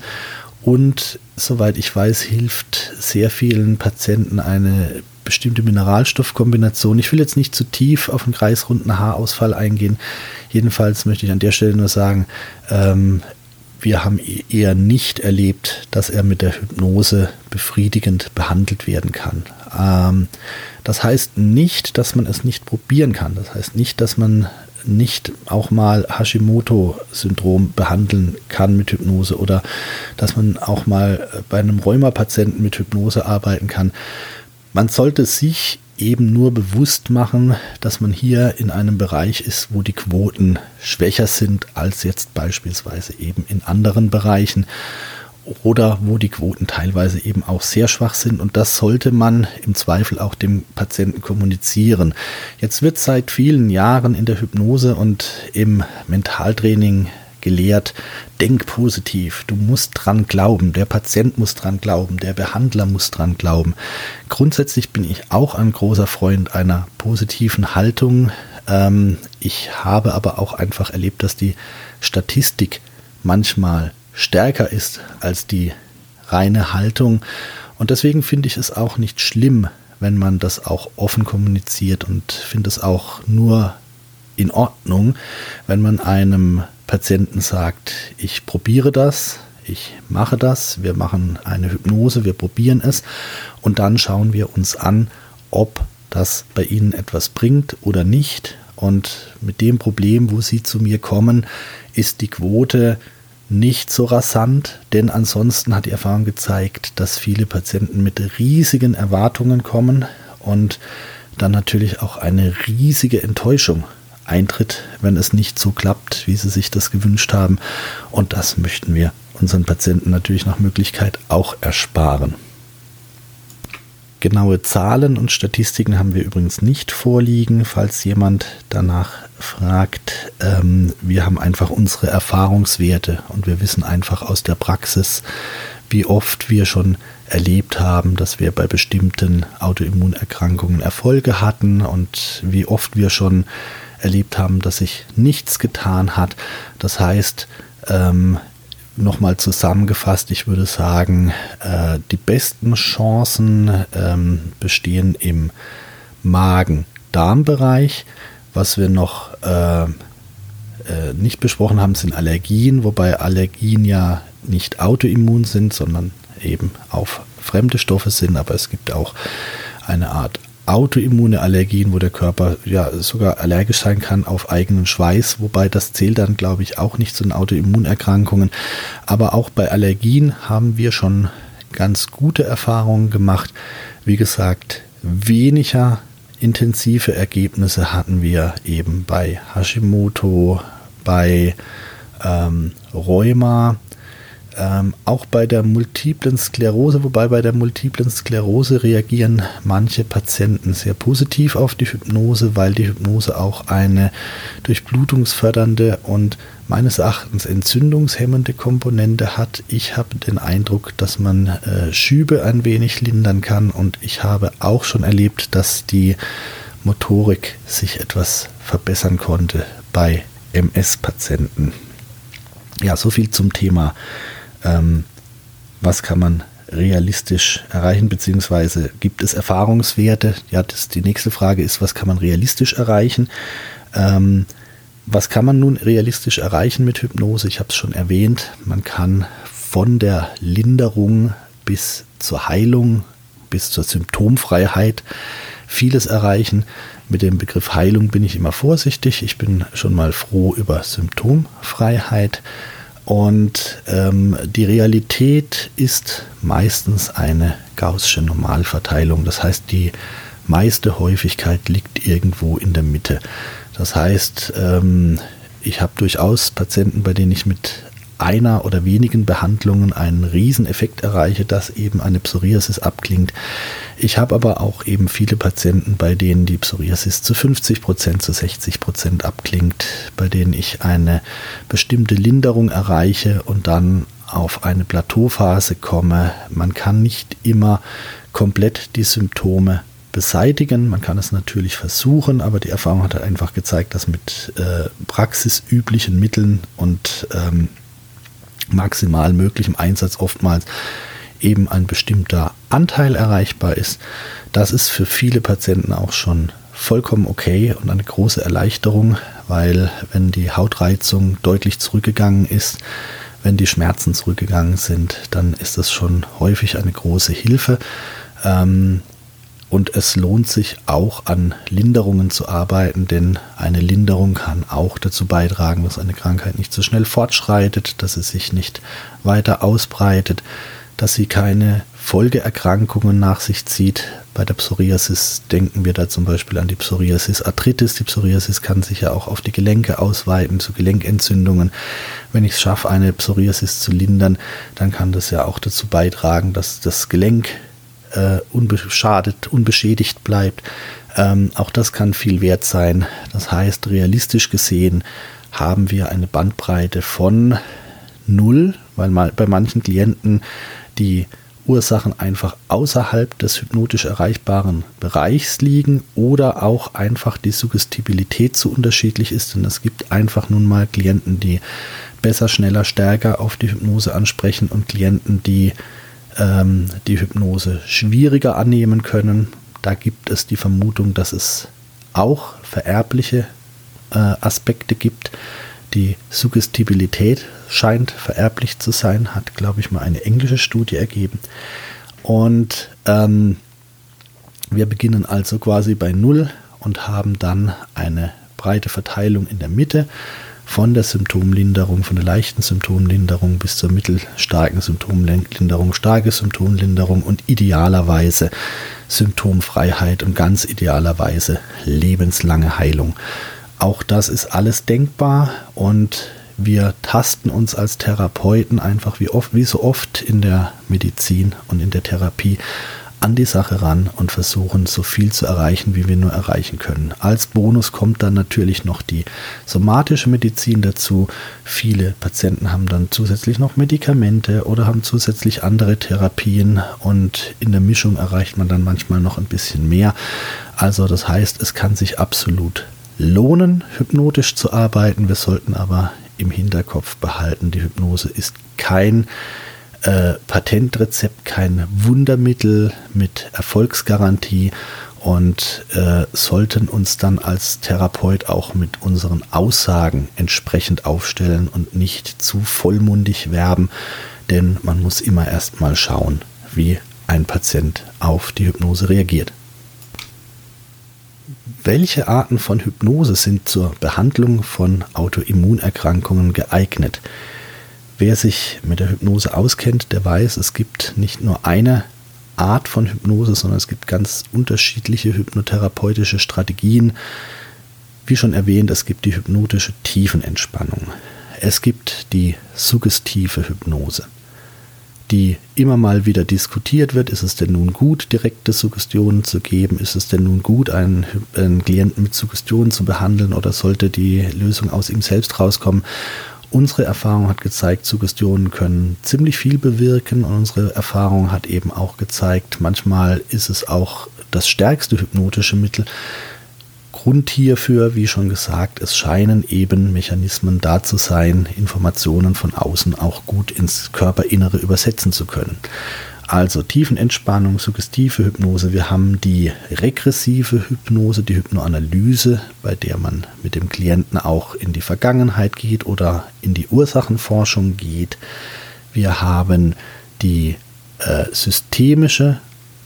Und soweit ich weiß, hilft sehr vielen Patienten eine bestimmte Mineralstoffkombination. Ich will jetzt nicht zu tief auf den kreisrunden Haarausfall eingehen. Jedenfalls möchte ich an der Stelle nur sagen, ähm, wir haben e-, eher nicht erlebt, dass er mit der Hypnose befriedigend behandelt werden kann. Ähm, das heißt nicht, dass man es nicht probieren kann. Das heißt nicht, dass man nicht auch mal Hashimoto-Syndrom behandeln kann mit Hypnose oder dass man auch mal bei einem Rheumapatienten mit Hypnose arbeiten kann. Man sollte sich eben nur bewusst machen, dass man hier in einem Bereich ist, wo die Quoten schwächer sind als jetzt beispielsweise eben in anderen Bereichen oder wo die Quoten teilweise eben auch sehr schwach sind. Und das sollte man im Zweifel auch dem Patienten kommunizieren. Jetzt wird seit vielen Jahren in der Hypnose und im Mentaltraining gelehrt, denk positiv, du musst dran glauben, der Patient muss dran glauben, der Behandler muss dran glauben. Grundsätzlich bin ich auch ein großer Freund einer positiven Haltung. Ähm, ich habe aber auch einfach erlebt, dass die Statistik manchmal stärker ist als die reine Haltung. Und deswegen finde ich es auch nicht schlimm, wenn man das auch offen kommuniziert und finde es auch nur in Ordnung, wenn man einem Patienten sagt, ich probiere das, ich mache das, wir machen eine Hypnose, wir probieren es und dann schauen wir uns an, ob das bei Ihnen etwas bringt oder nicht. Und mit dem Problem, wo Sie zu mir kommen, ist die Quote nicht so rasant, denn ansonsten hat die Erfahrung gezeigt, dass viele Patienten mit riesigen Erwartungen kommen und dann natürlich auch eine riesige Enttäuschung eintritt, wenn es nicht so klappt, wie sie sich das gewünscht haben. Und das möchten wir unseren Patienten natürlich nach Möglichkeit auch ersparen. Genaue Zahlen und Statistiken haben wir übrigens nicht vorliegen, falls jemand danach fragt. Ähm, wir haben einfach unsere Erfahrungswerte und wir wissen einfach aus der Praxis, wie oft wir schon erlebt haben, dass wir bei bestimmten Autoimmunerkrankungen Erfolge hatten und wie oft wir schon erlebt haben, dass sich nichts getan hat. Das heißt, ähm, nochmal zusammengefasst, ich würde sagen, äh, die besten Chancen ähm, bestehen im Magen-Darm-Bereich. Was wir noch äh, äh, nicht besprochen haben, sind Allergien, wobei Allergien ja nicht autoimmun sind, sondern eben auf fremde Stoffe sind, aber es gibt auch eine Art autoimmune Allergien, wo der Körper ja sogar allergisch sein kann auf eigenen Schweiß, wobei das zählt dann, glaube ich, auch nicht zu den Autoimmunerkrankungen. Aber auch bei Allergien haben wir schon ganz gute Erfahrungen gemacht. Wie gesagt, weniger intensive Ergebnisse hatten wir eben bei Hashimoto, bei ähm, Rheuma, ähm, auch bei der multiplen Sklerose, wobei bei der multiplen Sklerose reagieren manche Patienten sehr positiv auf die Hypnose, weil die Hypnose auch eine durchblutungsfördernde und meines Erachtens entzündungshemmende Komponente hat. Ich habe den Eindruck, dass man äh, Schübe ein wenig lindern kann und ich habe auch schon erlebt, dass die Motorik sich etwas verbessern konnte bei MS-Patienten. Ja, so viel zum Thema ähm, was kann man realistisch erreichen, beziehungsweise gibt es Erfahrungswerte? Ja, das, die nächste Frage ist, was kann man realistisch erreichen? Ähm, was kann man nun realistisch erreichen mit Hypnose? Ich habe es schon erwähnt, man kann von der Linderung bis zur Heilung, bis zur Symptomfreiheit vieles erreichen. Mit dem Begriff Heilung bin ich immer vorsichtig. Ich bin schon mal froh über Symptomfreiheit. Und ähm, die Realität ist meistens eine gaußsche Normalverteilung. Das heißt, die meiste Häufigkeit liegt irgendwo in der Mitte. Das heißt, ähm, ich habe durchaus Patienten, bei denen ich mit einer oder wenigen Behandlungen einen Rieseneffekt erreiche, dass eben eine Psoriasis abklingt. Ich habe aber auch eben viele Patienten, bei denen die Psoriasis zu 50 Prozent, zu 60 Prozent abklingt, bei denen ich eine bestimmte Linderung erreiche und dann auf eine Plateauphase komme. Man kann nicht immer komplett die Symptome beseitigen. Man kann es natürlich versuchen, aber die Erfahrung hat einfach gezeigt, dass mit äh, praxisüblichen Mitteln und ähm, maximal möglichem Einsatz oftmals eben ein bestimmter Anteil erreichbar ist. Das ist für viele Patienten auch schon vollkommen okay und eine große Erleichterung, weil wenn die Hautreizung deutlich zurückgegangen ist, wenn die Schmerzen zurückgegangen sind, dann ist das schon häufig eine große Hilfe. Ähm, und es lohnt sich auch an Linderungen zu arbeiten, denn eine Linderung kann auch dazu beitragen, dass eine Krankheit nicht so schnell fortschreitet, dass sie sich nicht weiter ausbreitet, dass sie keine Folgeerkrankungen nach sich zieht. Bei der Psoriasis denken wir da zum Beispiel an die Psoriasis Arthritis. Die Psoriasis kann sich ja auch auf die Gelenke ausweiten, zu Gelenkentzündungen. Wenn ich es schaffe, eine Psoriasis zu lindern, dann kann das ja auch dazu beitragen, dass das Gelenk äh, unbeschadet, unbeschädigt bleibt. Ähm, auch das kann viel wert sein. Das heißt, realistisch gesehen haben wir eine Bandbreite von null, weil mal bei manchen Klienten die Ursachen einfach außerhalb des hypnotisch erreichbaren Bereichs liegen oder auch einfach die Suggestibilität zu unterschiedlich ist. Denn es gibt einfach nun mal Klienten, die besser, schneller, stärker auf die Hypnose ansprechen und Klienten, die ähm, die Hypnose schwieriger annehmen können. Da gibt es die Vermutung, dass es auch vererbliche äh, Aspekte gibt. Die Suggestibilität scheint vererblich zu sein, hat, glaube ich, mal eine englische Studie ergeben. Und ähm, wir beginnen also quasi bei Null und haben dann eine breite Verteilung in der Mitte von der Symptomlinderung, von der leichten Symptomlinderung bis zur mittelstarken Symptomlinderung, starke Symptomlinderung und idealerweise Symptomfreiheit und ganz idealerweise lebenslange Heilung. Auch das ist alles denkbar und wir tasten uns als Therapeuten einfach wie oft, wie so oft in der Medizin und in der Therapie an die Sache ran und versuchen so viel zu erreichen, wie wir nur erreichen können. Als Bonus kommt dann natürlich noch die somatische Medizin dazu. Viele Patienten haben dann zusätzlich noch Medikamente oder haben zusätzlich andere Therapien und in der Mischung erreicht man dann manchmal noch ein bisschen mehr. Also das heißt, es kann sich absolut lohnen, hypnotisch zu arbeiten. Wir sollten aber im Hinterkopf behalten, die Hypnose ist kein äh, Patentrezept, kein Wundermittel mit Erfolgsgarantie und äh, sollten uns dann als Therapeut auch mit unseren Aussagen entsprechend aufstellen und nicht zu vollmundig werben, denn man muss immer erst mal schauen, wie ein Patient auf die Hypnose reagiert. Welche Arten von Hypnose sind zur Behandlung von Autoimmunerkrankungen geeignet? Wer sich mit der Hypnose auskennt, der weiß, es gibt nicht nur eine Art von Hypnose, sondern es gibt ganz unterschiedliche hypnotherapeutische Strategien. Wie schon erwähnt, es gibt die hypnotische Tiefenentspannung. Es gibt die suggestive Hypnose, die immer mal wieder diskutiert wird. Ist es denn nun gut, direkte Suggestionen zu geben? Ist es denn nun gut, einen, einen Klienten mit Suggestionen zu behandeln oder sollte die Lösung aus ihm selbst rauskommen? Unsere Erfahrung hat gezeigt, Suggestionen können ziemlich viel bewirken und unsere Erfahrung hat eben auch gezeigt, manchmal ist es auch das stärkste hypnotische Mittel. Grund hierfür, wie schon gesagt, es scheinen eben Mechanismen da zu sein, Informationen von außen auch gut ins Körperinnere übersetzen zu können. Also Tiefenentspannung, suggestive Hypnose. Wir haben die regressive Hypnose, die Hypnoanalyse, bei der man mit dem Klienten auch in die Vergangenheit geht oder in die Ursachenforschung geht. Wir haben die äh, systemische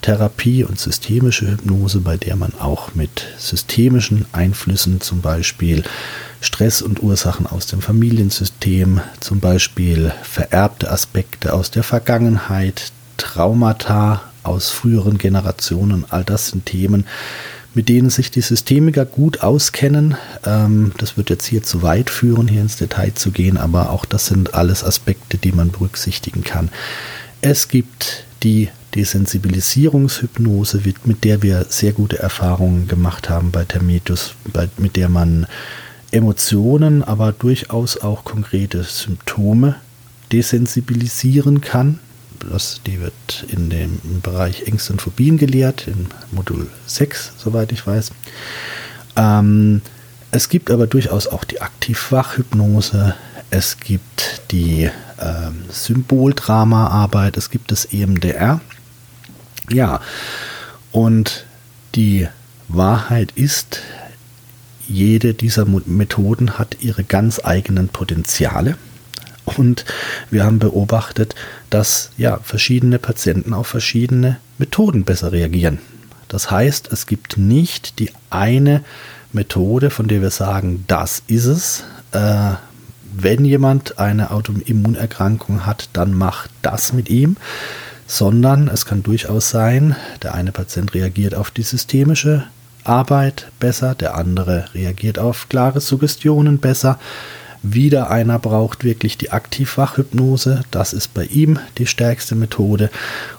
Therapie und systemische Hypnose, bei der man auch mit systemischen Einflüssen, zum Beispiel Stress und Ursachen aus dem Familiensystem, zum Beispiel vererbte Aspekte aus der Vergangenheit, Traumata aus früheren Generationen, all das sind Themen, mit denen sich die Systemiker gut auskennen. Ähm, das wird jetzt hier zu weit führen, hier ins Detail zu gehen, aber auch das sind alles Aspekte, die man berücksichtigen kann. Es gibt die Desensibilisierungshypnose, mit der wir sehr gute Erfahrungen gemacht haben bei Termetus, mit der man Emotionen, aber durchaus auch konkrete Symptome desensibilisieren kann. Das, die wird in dem Bereich Ängste und Phobien gelehrt, im Modul 6, soweit ich weiß. Ähm, es gibt aber durchaus auch die Aktivwachhypnose, es gibt die ähm, Symboldramaarbeit, es gibt das EMDR. Ja, und die Wahrheit ist, jede dieser Methoden hat ihre ganz eigenen Potenziale. Und wir haben beobachtet, dass ja, verschiedene Patienten auf verschiedene Methoden besser reagieren. Das heißt, es gibt nicht die eine Methode, von der wir sagen, das ist es. Äh, wenn jemand eine Autoimmunerkrankung hat, dann macht das mit ihm, sondern es kann durchaus sein, der eine Patient reagiert auf die systemische Arbeit besser, der andere reagiert auf klare Suggestionen besser. Wieder einer braucht wirklich die Aktivwachhypnose, das ist bei ihm die stärkste Methode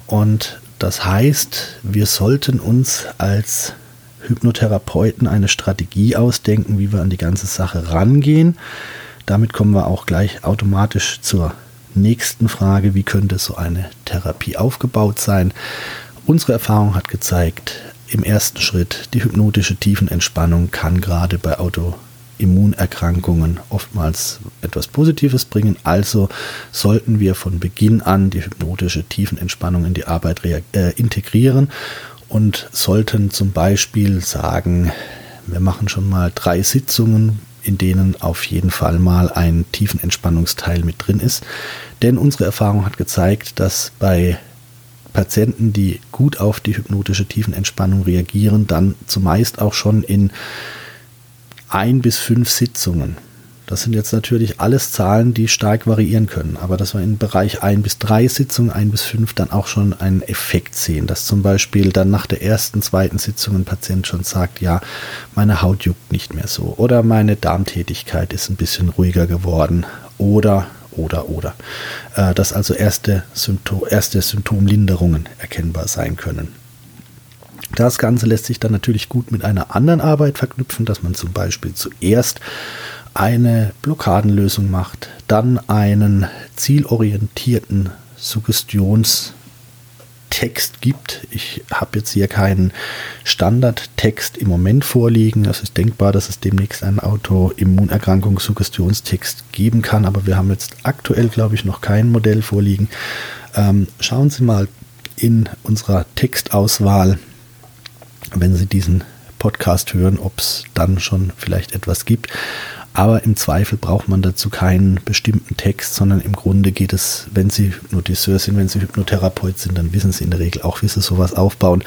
und das heißt, wir sollten uns als Hypnotherapeuten eine Strategie ausdenken, wie wir an die ganze Sache rangehen. Damit kommen wir auch gleich automatisch zur nächsten Frage, wie könnte so eine Therapie aufgebaut sein. Unsere Erfahrung hat gezeigt, im ersten Schritt, die hypnotische Tiefenentspannung kann gerade bei Autoimmunerkrankungen oftmals etwas Positives bringen. Also sollten wir von Beginn an die hypnotische Tiefenentspannung in die Arbeit äh, integrieren und sollten zum Beispiel sagen, wir machen schon mal drei Sitzungen, in denen auf jeden Fall mal ein Tiefenentspannungsteil mit drin ist. Denn unsere Erfahrung hat gezeigt, dass bei Patienten, die gut auf die hypnotische Tiefenentspannung reagieren, dann zumeist auch schon in ein bis fünf Sitzungen. Das sind jetzt natürlich alles Zahlen, die stark variieren können, aber dass wir im Bereich ein bis drei Sitzungen, ein bis fünf dann auch schon einen Effekt sehen, dass zum Beispiel dann nach der ersten, zweiten Sitzung ein Patient schon sagt, ja, meine Haut juckt nicht mehr so oder meine Darmtätigkeit ist ein bisschen ruhiger geworden oder oder, oder. Äh, dass also erste, Symptom, erste Symptomlinderungen erkennbar sein können. Das Ganze lässt sich dann natürlich gut mit einer anderen Arbeit verknüpfen, dass man zum Beispiel zuerst eine Blockadenlösung macht, dann einen zielorientierten Suggestions- Text gibt. Ich habe jetzt hier keinen Standardtext im Moment vorliegen. Es ist denkbar, dass es demnächst einen Autoimmunerkrankungssuggestionstext geben kann, aber wir haben jetzt aktuell, glaube ich, noch kein Modell vorliegen. Ähm, schauen Sie mal in unserer Textauswahl, wenn Sie diesen Podcast hören, ob es dann schon vielleicht etwas gibt. Aber im Zweifel braucht man dazu keinen bestimmten Text, sondern im Grunde geht es, wenn Sie Hypnotiseur sind, wenn Sie Hypnotherapeut sind, dann wissen Sie in der Regel auch, wie Sie sowas aufbauen,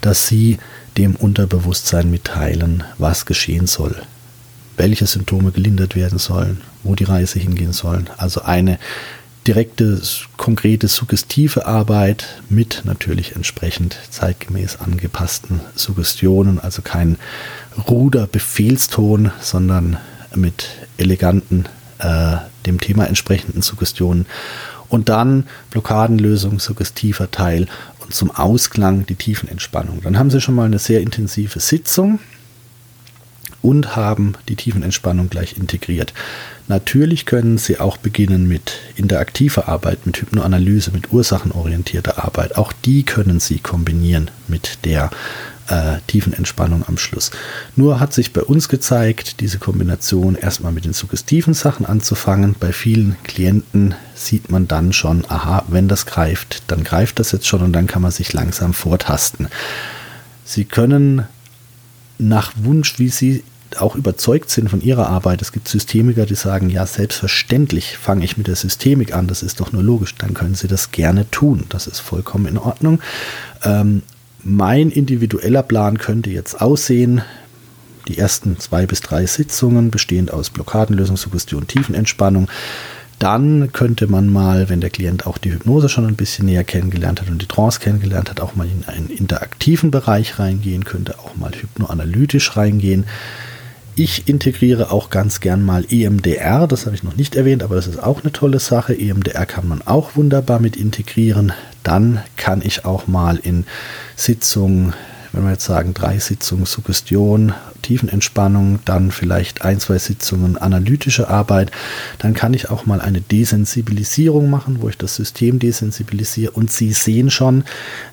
dass Sie dem Unterbewusstsein mitteilen, was geschehen soll, welche Symptome gelindert werden sollen, wo die Reise hingehen soll. Also eine direkte, konkrete, suggestive Arbeit mit natürlich entsprechend zeitgemäß angepassten Suggestionen, also kein ruder Befehlston, sondern mit eleganten, äh, dem Thema entsprechenden Suggestionen. Und dann Blockadenlösung, suggestiver Teil und zum Ausklang die Tiefenentspannung. Dann haben Sie schon mal eine sehr intensive Sitzung und haben die Tiefenentspannung gleich integriert. Natürlich können Sie auch beginnen mit interaktiver Arbeit, mit Hypnoanalyse, mit ursachenorientierter Arbeit. Auch die können Sie kombinieren mit der äh, Tiefenentspannung am Schluss. Nur hat sich bei uns gezeigt, diese Kombination erstmal mit den suggestiven Sachen anzufangen. Bei vielen Klienten sieht man dann schon, aha, wenn das greift, dann greift das jetzt schon und dann kann man sich langsam vortasten. Sie können nach Wunsch, wie Sie auch überzeugt sind von ihrer Arbeit. Es gibt Systemiker, die sagen, ja, selbstverständlich fange ich mit der Systemik an, das ist doch nur logisch, dann können sie das gerne tun, das ist vollkommen in Ordnung. Ähm, mein individueller Plan könnte jetzt aussehen, die ersten zwei bis drei Sitzungen bestehend aus Blockadenlösung, Suggestion, Tiefenentspannung, dann könnte man mal, wenn der Klient auch die Hypnose schon ein bisschen näher kennengelernt hat und die Trance kennengelernt hat, auch mal in einen interaktiven Bereich reingehen, könnte auch mal hypnoanalytisch reingehen. Ich integriere auch ganz gern mal EMDR, das habe ich noch nicht erwähnt, aber das ist auch eine tolle Sache. EMDR kann man auch wunderbar mit integrieren. Dann kann ich auch mal in Sitzungen wenn wir jetzt sagen, drei Sitzungen Suggestion, Tiefenentspannung, dann vielleicht ein, zwei Sitzungen analytische Arbeit, dann kann ich auch mal eine Desensibilisierung machen, wo ich das System desensibilisiere. Und Sie sehen schon,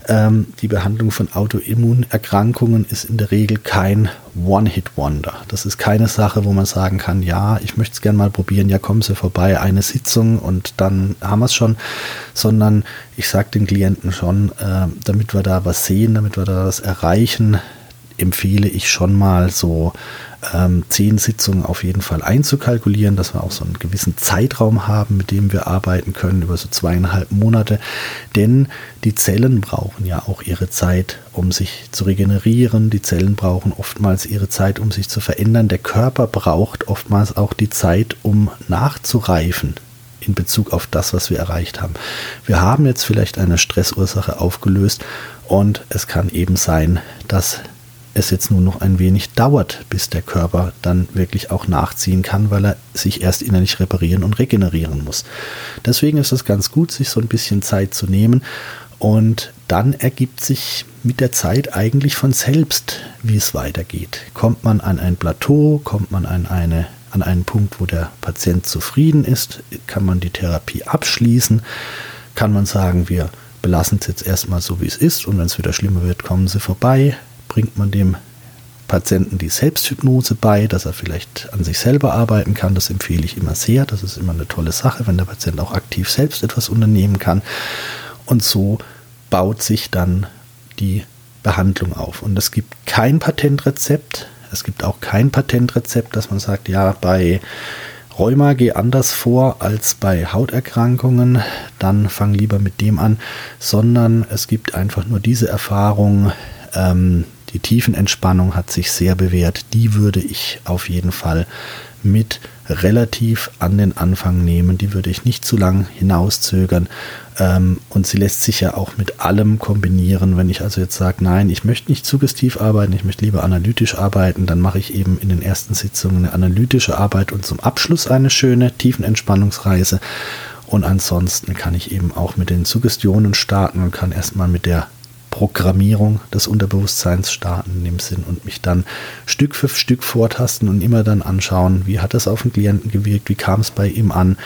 ähm, die Behandlung von Autoimmunerkrankungen ist in der Regel kein One-Hit-Wonder. Das ist keine Sache, wo man sagen kann, ja, ich möchte es gerne mal probieren, ja, kommen Sie vorbei, eine Sitzung und dann haben wir es schon, sondern ich sage den Klienten schon, äh, damit wir da was sehen, damit wir da was erreichen, empfehle ich schon mal so ähm, zehn Sitzungen auf jeden Fall einzukalkulieren, dass wir auch so einen gewissen Zeitraum haben, mit dem wir arbeiten können, über so zweieinhalb Monate. Denn die Zellen brauchen ja auch ihre Zeit, um sich zu regenerieren. Die Zellen brauchen oftmals ihre Zeit, um sich zu verändern. Der Körper braucht oftmals auch die Zeit, um nachzureifen in Bezug auf das, was wir erreicht haben. Wir haben jetzt vielleicht eine Stressursache aufgelöst und es kann eben sein, dass es jetzt nur noch ein wenig dauert, bis der Körper dann wirklich auch nachziehen kann, weil er sich erst innerlich reparieren und regenerieren muss. Deswegen ist es ganz gut, sich so ein bisschen Zeit zu nehmen und dann ergibt sich mit der Zeit eigentlich von selbst, wie es weitergeht. Kommt man an ein Plateau, kommt man an, eine, an einen Punkt, wo der Patient zufrieden ist, kann man die Therapie abschließen, kann man sagen, wir belassen es jetzt erstmal so, wie es ist und wenn es wieder schlimmer wird, kommen Sie vorbei, bringt man dem Patienten die Selbsthypnose bei, dass er vielleicht an sich selber arbeiten kann. Das empfehle ich immer sehr. Das ist immer eine tolle Sache, wenn der Patient auch aktiv selbst etwas unternehmen kann. Und so baut sich dann die Behandlung auf. Und es gibt kein Patentrezept. Es gibt auch kein Patentrezept, dass man sagt, ja, bei Rheuma geh anders vor als bei Hauterkrankungen, dann fang lieber mit dem an, sondern es gibt einfach nur diese Erfahrung, ähm, die Tiefenentspannung hat sich sehr bewährt. Die würde ich auf jeden Fall mit relativ an den Anfang nehmen. Die würde ich nicht zu lang hinauszögern. Ähm, und sie lässt sich ja auch mit allem kombinieren. Wenn ich also jetzt sage, nein, ich möchte nicht suggestiv arbeiten, ich möchte lieber analytisch arbeiten, dann mache ich eben in den ersten Sitzungen eine analytische Arbeit und zum Abschluss eine schöne Tiefenentspannungsreise. Und ansonsten kann ich eben auch mit den Suggestionen starten und kann erstmal mit der Programmierung des Unterbewusstseins starten in Sinn und mich dann Stück für Stück vortasten und immer dann anschauen, wie hat das auf den Klienten gewirkt, wie kam es bei ihm an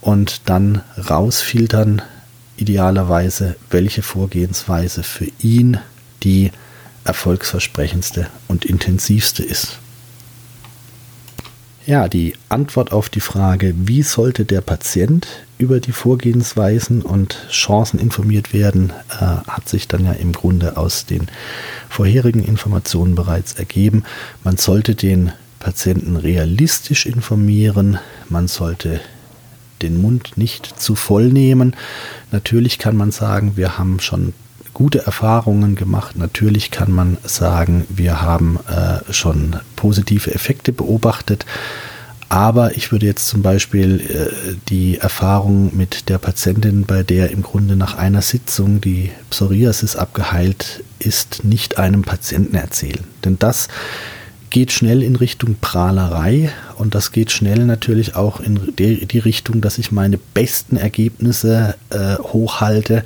und dann rausfiltern, idealerweise, welche Vorgehensweise für ihn die erfolgsversprechendste und intensivste ist. Ja, die Antwort auf die Frage, wie sollte der Patient über die Vorgehensweisen und Chancen informiert werden, äh, hat sich dann ja im Grunde aus den vorherigen Informationen bereits ergeben. Man sollte den Patienten realistisch informieren, man sollte den Mund nicht zu voll nehmen. Natürlich kann man sagen, wir haben schon gute Erfahrungen gemacht. Natürlich kann man sagen, wir haben äh, schon positive Effekte beobachtet. Aber ich würde jetzt zum Beispiel äh, die Erfahrung mit der Patientin, bei der im Grunde nach einer Sitzung die Psoriasis abgeheilt ist, nicht einem Patienten erzählen. Denn das geht schnell in Richtung Prahlerei und das geht schnell natürlich auch in die, die Richtung, dass ich meine besten Ergebnisse äh, hochhalte,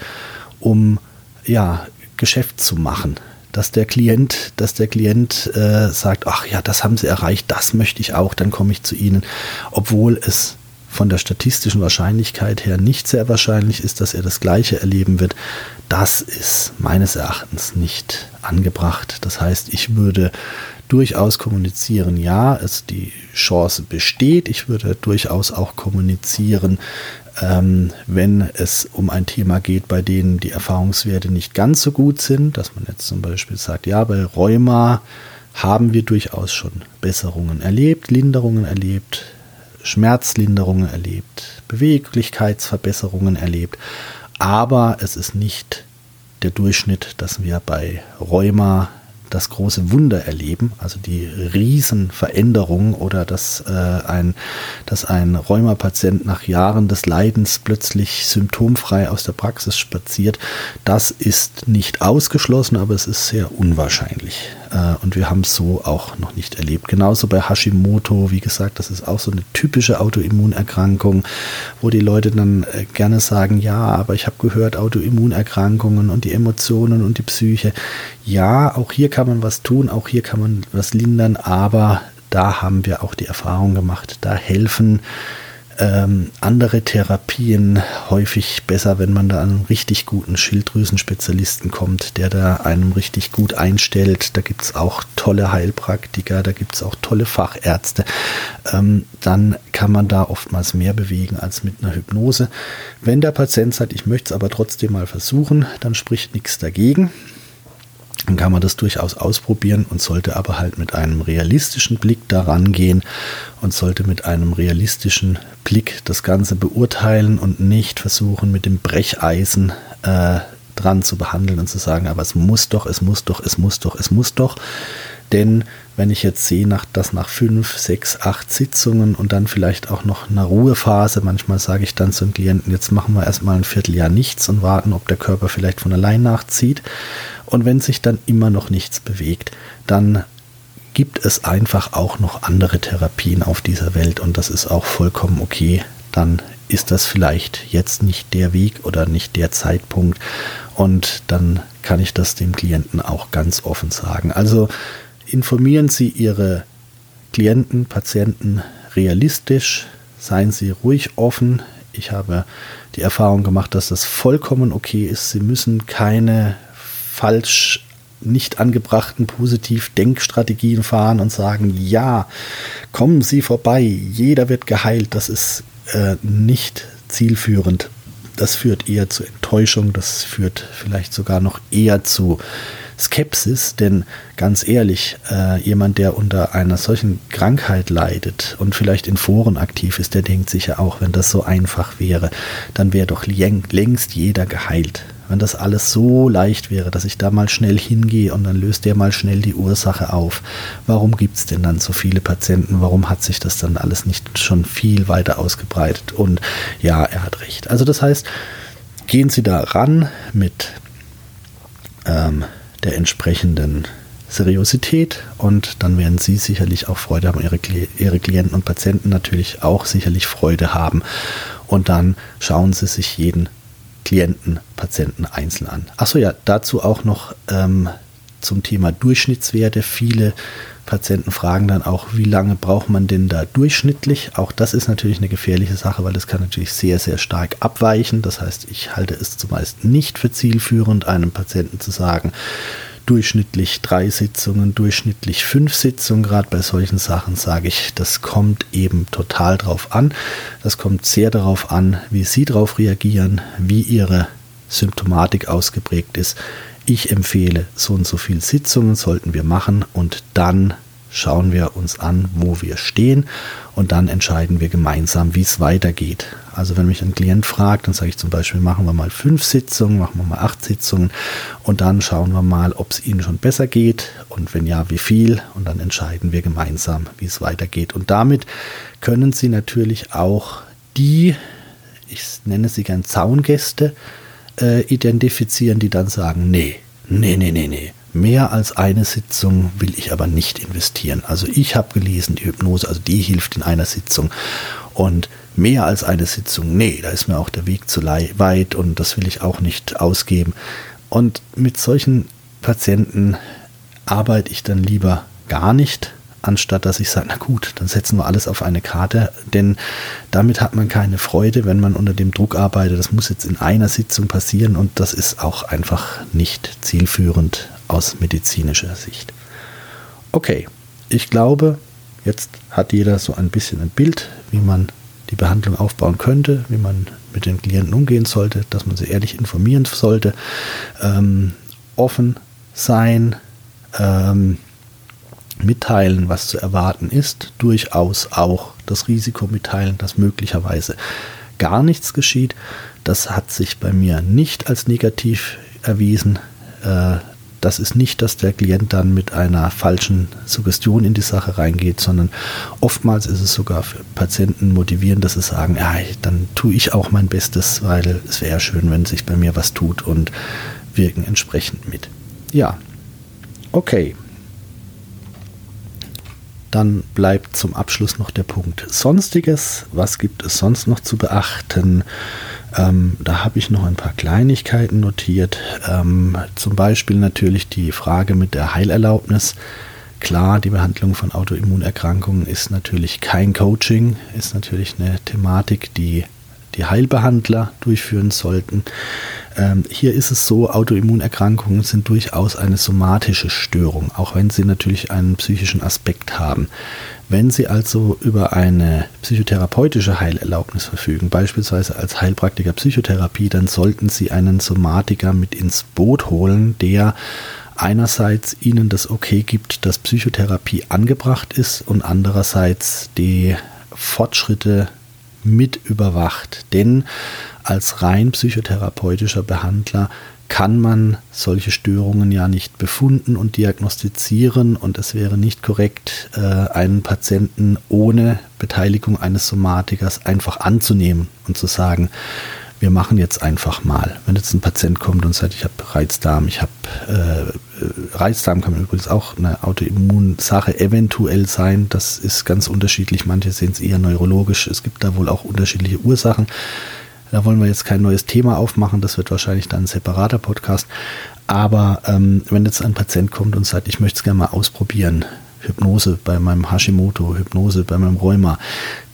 um ja, Geschäft zu machen dass der Klient, dass der Klient äh, sagt, ach ja, das haben sie erreicht, das möchte ich auch, dann komme ich zu Ihnen, obwohl es von der statistischen Wahrscheinlichkeit her nicht sehr wahrscheinlich ist, dass er das Gleiche erleben wird. Das ist meines Erachtens nicht angebracht. Das heißt, ich würde durchaus kommunizieren, ja, es die Chance besteht. Ich würde durchaus auch kommunizieren, ähm, wenn es um ein Thema geht, bei dem die Erfahrungswerte nicht ganz so gut sind, dass man jetzt zum Beispiel sagt, ja, bei Rheuma haben wir durchaus schon Besserungen erlebt, Linderungen erlebt, Schmerzlinderungen erlebt, Beweglichkeitsverbesserungen erlebt, aber es ist nicht der Durchschnitt, dass wir bei Rheuma das große Wunder erleben, also die Riesenveränderung oder dass, äh, ein, dass ein Rheumapatient nach Jahren des Leidens plötzlich symptomfrei aus der Praxis spaziert, das ist nicht ausgeschlossen, aber es ist sehr unwahrscheinlich. Äh, und wir haben es so auch noch nicht erlebt. Genauso bei Hashimoto, wie gesagt, das ist auch so eine typische Autoimmunerkrankung, wo die Leute dann äh, gerne sagen, ja, aber ich habe gehört, Autoimmunerkrankungen und die Emotionen und die Psyche. Ja, auch hier kann man was tun, auch hier kann man was lindern, aber da haben wir auch die Erfahrung gemacht, da helfen ähm, andere Therapien häufig besser, wenn man da an einen richtig guten Schilddrüsenspezialisten kommt, der da einem richtig gut einstellt. Da gibt es auch tolle Heilpraktiker, da gibt es auch tolle Fachärzte. Ähm, dann kann man da oftmals mehr bewegen als mit einer Hypnose. Wenn der Patient sagt, ich möchte es aber trotzdem mal versuchen, dann spricht nichts dagegen dann kann man das durchaus ausprobieren und sollte aber halt mit einem realistischen Blick daran gehen und sollte mit einem realistischen Blick das Ganze beurteilen und nicht versuchen, mit dem Brecheisen äh, dran zu behandeln und zu sagen, aber es muss doch, es muss doch, es muss doch, es muss doch. Denn wenn ich jetzt sehe, nach, dass nach fünf, sechs, acht Sitzungen und dann vielleicht auch noch eine Ruhephase, manchmal sage ich dann zum Klienten, jetzt machen wir erstmal ein Vierteljahr nichts und warten, ob der Körper vielleicht von allein nachzieht. Und wenn sich dann immer noch nichts bewegt, dann gibt es einfach auch noch andere Therapien auf dieser Welt und das ist auch vollkommen okay. Dann ist das vielleicht jetzt nicht der Weg oder nicht der Zeitpunkt und dann kann ich das dem Klienten auch ganz offen sagen. Also informieren Sie Ihre Klienten, Patienten realistisch, seien Sie ruhig offen. Ich habe die Erfahrung gemacht, dass das vollkommen okay ist. Sie müssen keine falsch nicht angebrachten Positiv-Denkstrategien fahren und sagen, ja, kommen Sie vorbei, jeder wird geheilt. Das ist äh, nicht zielführend. Das führt eher zu Enttäuschung, das führt vielleicht sogar noch eher zu Skepsis, denn ganz ehrlich, äh, jemand, der unter einer solchen Krankheit leidet und vielleicht in Foren aktiv ist, der denkt sich ja auch, wenn das so einfach wäre, dann wäre doch längst jeder geheilt. Wenn das alles so leicht wäre, dass ich da mal schnell hingehe und dann löst der mal schnell die Ursache auf. Warum gibt es denn dann so viele Patienten? Warum hat sich das dann alles nicht schon viel weiter ausgebreitet? Und ja, er hat recht. Also das heißt, gehen Sie da ran mit ähm, der entsprechenden Seriosität und dann werden Sie sicherlich auch Freude haben, Ihre, Ihre Klienten und Patienten natürlich auch sicherlich Freude haben. Und dann schauen Sie sich jeden Klienten, Patienten einzeln an. Achso, ja, dazu auch noch ähm, zum Thema Durchschnittswerte. Viele Patienten fragen dann auch, wie lange braucht man denn da durchschnittlich? Auch das ist natürlich eine gefährliche Sache, weil das kann natürlich sehr, sehr stark abweichen. Das heißt, ich halte es zumeist nicht für zielführend, einem Patienten zu sagen, durchschnittlich drei Sitzungen, durchschnittlich fünf Sitzungen. Gerade bei solchen Sachen sage ich, das kommt eben total drauf an. Das kommt sehr darauf an, wie Sie darauf reagieren, wie Ihre Symptomatik ausgeprägt ist, ich empfehle, so und so viele Sitzungen sollten wir machen und dann schauen wir uns an, wo wir stehen und dann entscheiden wir gemeinsam, wie es weitergeht. Also wenn mich ein Klient fragt, dann sage ich zum Beispiel, machen wir mal fünf Sitzungen, machen wir mal acht Sitzungen und dann schauen wir mal, ob es Ihnen schon besser geht und wenn ja, wie viel und dann entscheiden wir gemeinsam, wie es weitergeht. Und damit können Sie natürlich auch die, ich nenne sie gern Zaungäste, äh, identifizieren, die dann sagen, nee, nee, nee, nee, nee. Mehr als eine Sitzung will ich aber nicht investieren. Also ich habe gelesen, die Hypnose, also die hilft in einer Sitzung. Und mehr als eine Sitzung, nee, da ist mir auch der Weg zu weit und das will ich auch nicht ausgeben. Und mit solchen Patienten arbeite ich dann lieber gar nicht, anstatt dass ich sage, na gut, dann setzen wir alles auf eine Karte, denn damit hat man keine Freude, wenn man unter dem Druck arbeitet. Das muss jetzt in einer Sitzung passieren und das ist auch einfach nicht zielführend aus medizinischer Sicht. Okay, ich glaube, jetzt hat jeder so ein bisschen ein Bild, wie man die Behandlung aufbauen könnte, wie man mit den Klienten umgehen sollte, dass man sie ehrlich informieren sollte, ähm, offen sein, ähm, mitteilen, was zu erwarten ist, durchaus auch das Risiko mitteilen, dass möglicherweise gar nichts geschieht. Das hat sich bei mir nicht als negativ erwiesen. Äh, das ist nicht, dass der Klient dann mit einer falschen Suggestion in die Sache reingeht, sondern oftmals ist es sogar für Patienten motivierend, dass sie sagen, ja, dann tue ich auch mein Bestes, weil es wäre schön, wenn sich bei mir was tut und wirken entsprechend mit. Ja, okay. Dann bleibt zum Abschluss noch der Punkt Sonstiges. Was gibt es sonst noch zu beachten? Ähm, da habe ich noch ein paar Kleinigkeiten notiert. Ähm, zum Beispiel natürlich die Frage mit der Heilerlaubnis. Klar, die Behandlung von Autoimmunerkrankungen ist natürlich kein Coaching, ist natürlich eine Thematik, die die Heilbehandler durchführen sollten. Ähm, hier ist es so, Autoimmunerkrankungen sind durchaus eine somatische Störung, auch wenn sie natürlich einen psychischen Aspekt haben. Wenn Sie also über eine psychotherapeutische Heilerlaubnis verfügen, beispielsweise als Heilpraktiker Psychotherapie, dann sollten Sie einen Somatiker mit ins Boot holen, der einerseits Ihnen das Okay gibt, dass Psychotherapie angebracht ist und andererseits die Fortschritte mit überwacht. Denn als rein psychotherapeutischer Behandler kann man solche Störungen ja nicht befunden und diagnostizieren und es wäre nicht korrekt, äh, einen Patienten ohne Beteiligung eines Somatikers einfach anzunehmen und zu sagen, wir machen jetzt einfach mal. Wenn jetzt ein Patient kommt und sagt, ich habe Reizdarm, ich habe äh, Reizdarm kann übrigens auch eine Autoimmunsache eventuell sein. Das ist ganz unterschiedlich. Manche sehen es eher neurologisch. Es gibt da wohl auch unterschiedliche Ursachen. Da wollen wir jetzt kein neues Thema aufmachen. Das wird wahrscheinlich dann ein separater Podcast. Aber ähm, wenn jetzt ein Patient kommt und sagt, ich möchte es gerne mal ausprobieren, Hypnose bei meinem Hashimoto, Hypnose bei meinem Rheuma,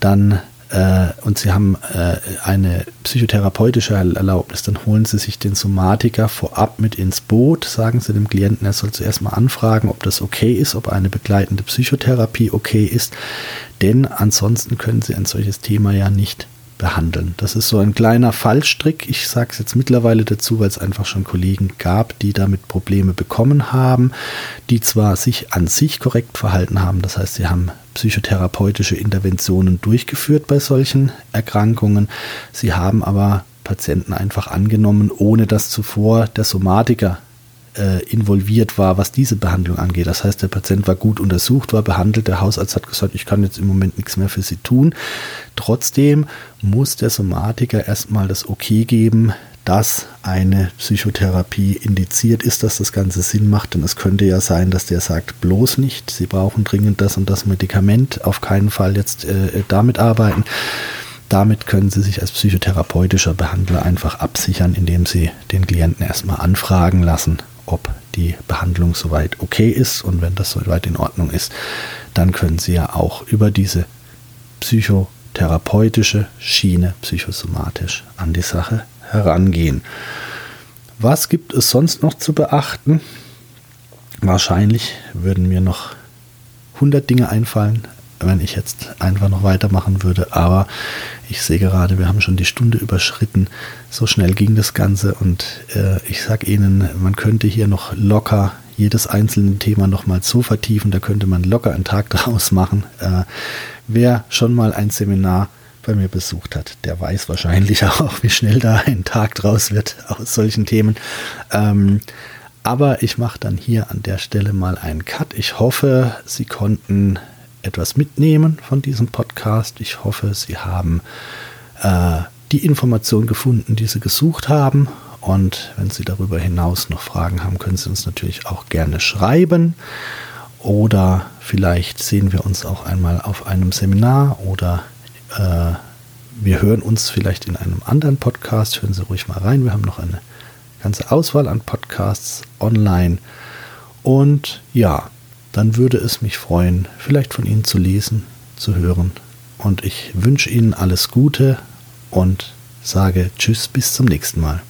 dann äh, und Sie haben äh, eine psychotherapeutische Erlaubnis, dann holen Sie sich den Somatiker vorab mit ins Boot, sagen Sie dem Klienten, er soll zuerst mal anfragen, ob das okay ist, ob eine begleitende Psychotherapie okay ist, denn ansonsten können Sie ein solches Thema ja nicht behandeln. Das ist so ein kleiner Fallstrick. Ich sage es jetzt mittlerweile dazu, weil es einfach schon Kollegen gab, die damit Probleme bekommen haben, die zwar sich an sich korrekt verhalten haben, das heißt, sie haben psychotherapeutische Interventionen durchgeführt bei solchen Erkrankungen, sie haben aber Patienten einfach angenommen, ohne dass zuvor der Somatiker äh, involviert war, was diese Behandlung angeht. Das heißt, der Patient war gut untersucht, war behandelt, der Hausarzt hat gesagt, ich kann jetzt im Moment nichts mehr für Sie tun. Trotzdem muss der Somatiker erstmal das Okay geben, dass eine Psychotherapie indiziert ist, dass das Ganze Sinn macht. Denn es könnte ja sein, dass der sagt, bloß nicht, Sie brauchen dringend das und das Medikament, auf keinen Fall jetzt äh, damit arbeiten. Damit können Sie sich als psychotherapeutischer Behandler einfach absichern, indem Sie den Klienten erstmal anfragen lassen, ob die Behandlung soweit okay ist und wenn das soweit in Ordnung ist, dann können Sie ja auch über diese psychotherapeutische Schiene psychosomatisch an die Sache herangehen. Was gibt es sonst noch zu beachten? Wahrscheinlich würden mir noch 100 Dinge einfallen, wenn ich jetzt einfach noch weitermachen würde. Aber ich sehe gerade, wir haben schon die Stunde überschritten. So schnell ging das Ganze und äh, ich sage Ihnen, man könnte hier noch locker jedes einzelne Thema nochmal so vertiefen. Da könnte man locker einen Tag draus machen. Äh, wer schon mal ein Seminar bei mir besucht hat, der weiß wahrscheinlich auch, wie schnell da ein Tag draus wird aus solchen Themen. Ähm, aber ich mache dann hier an der Stelle mal einen Cut. Ich hoffe, Sie konnten etwas mitnehmen von diesem Podcast. Ich hoffe, Sie haben äh, die Information gefunden, die Sie gesucht haben. Und wenn Sie darüber hinaus noch Fragen haben, können Sie uns natürlich auch gerne schreiben. Oder vielleicht sehen wir uns auch einmal auf einem Seminar oder äh, wir hören uns vielleicht in einem anderen Podcast. Hören Sie ruhig mal rein. Wir haben noch eine ganze Auswahl an Podcasts online. Und ja, dann würde es mich freuen, vielleicht von Ihnen zu lesen, zu hören. Und ich wünsche Ihnen alles Gute und sage Tschüss bis zum nächsten Mal.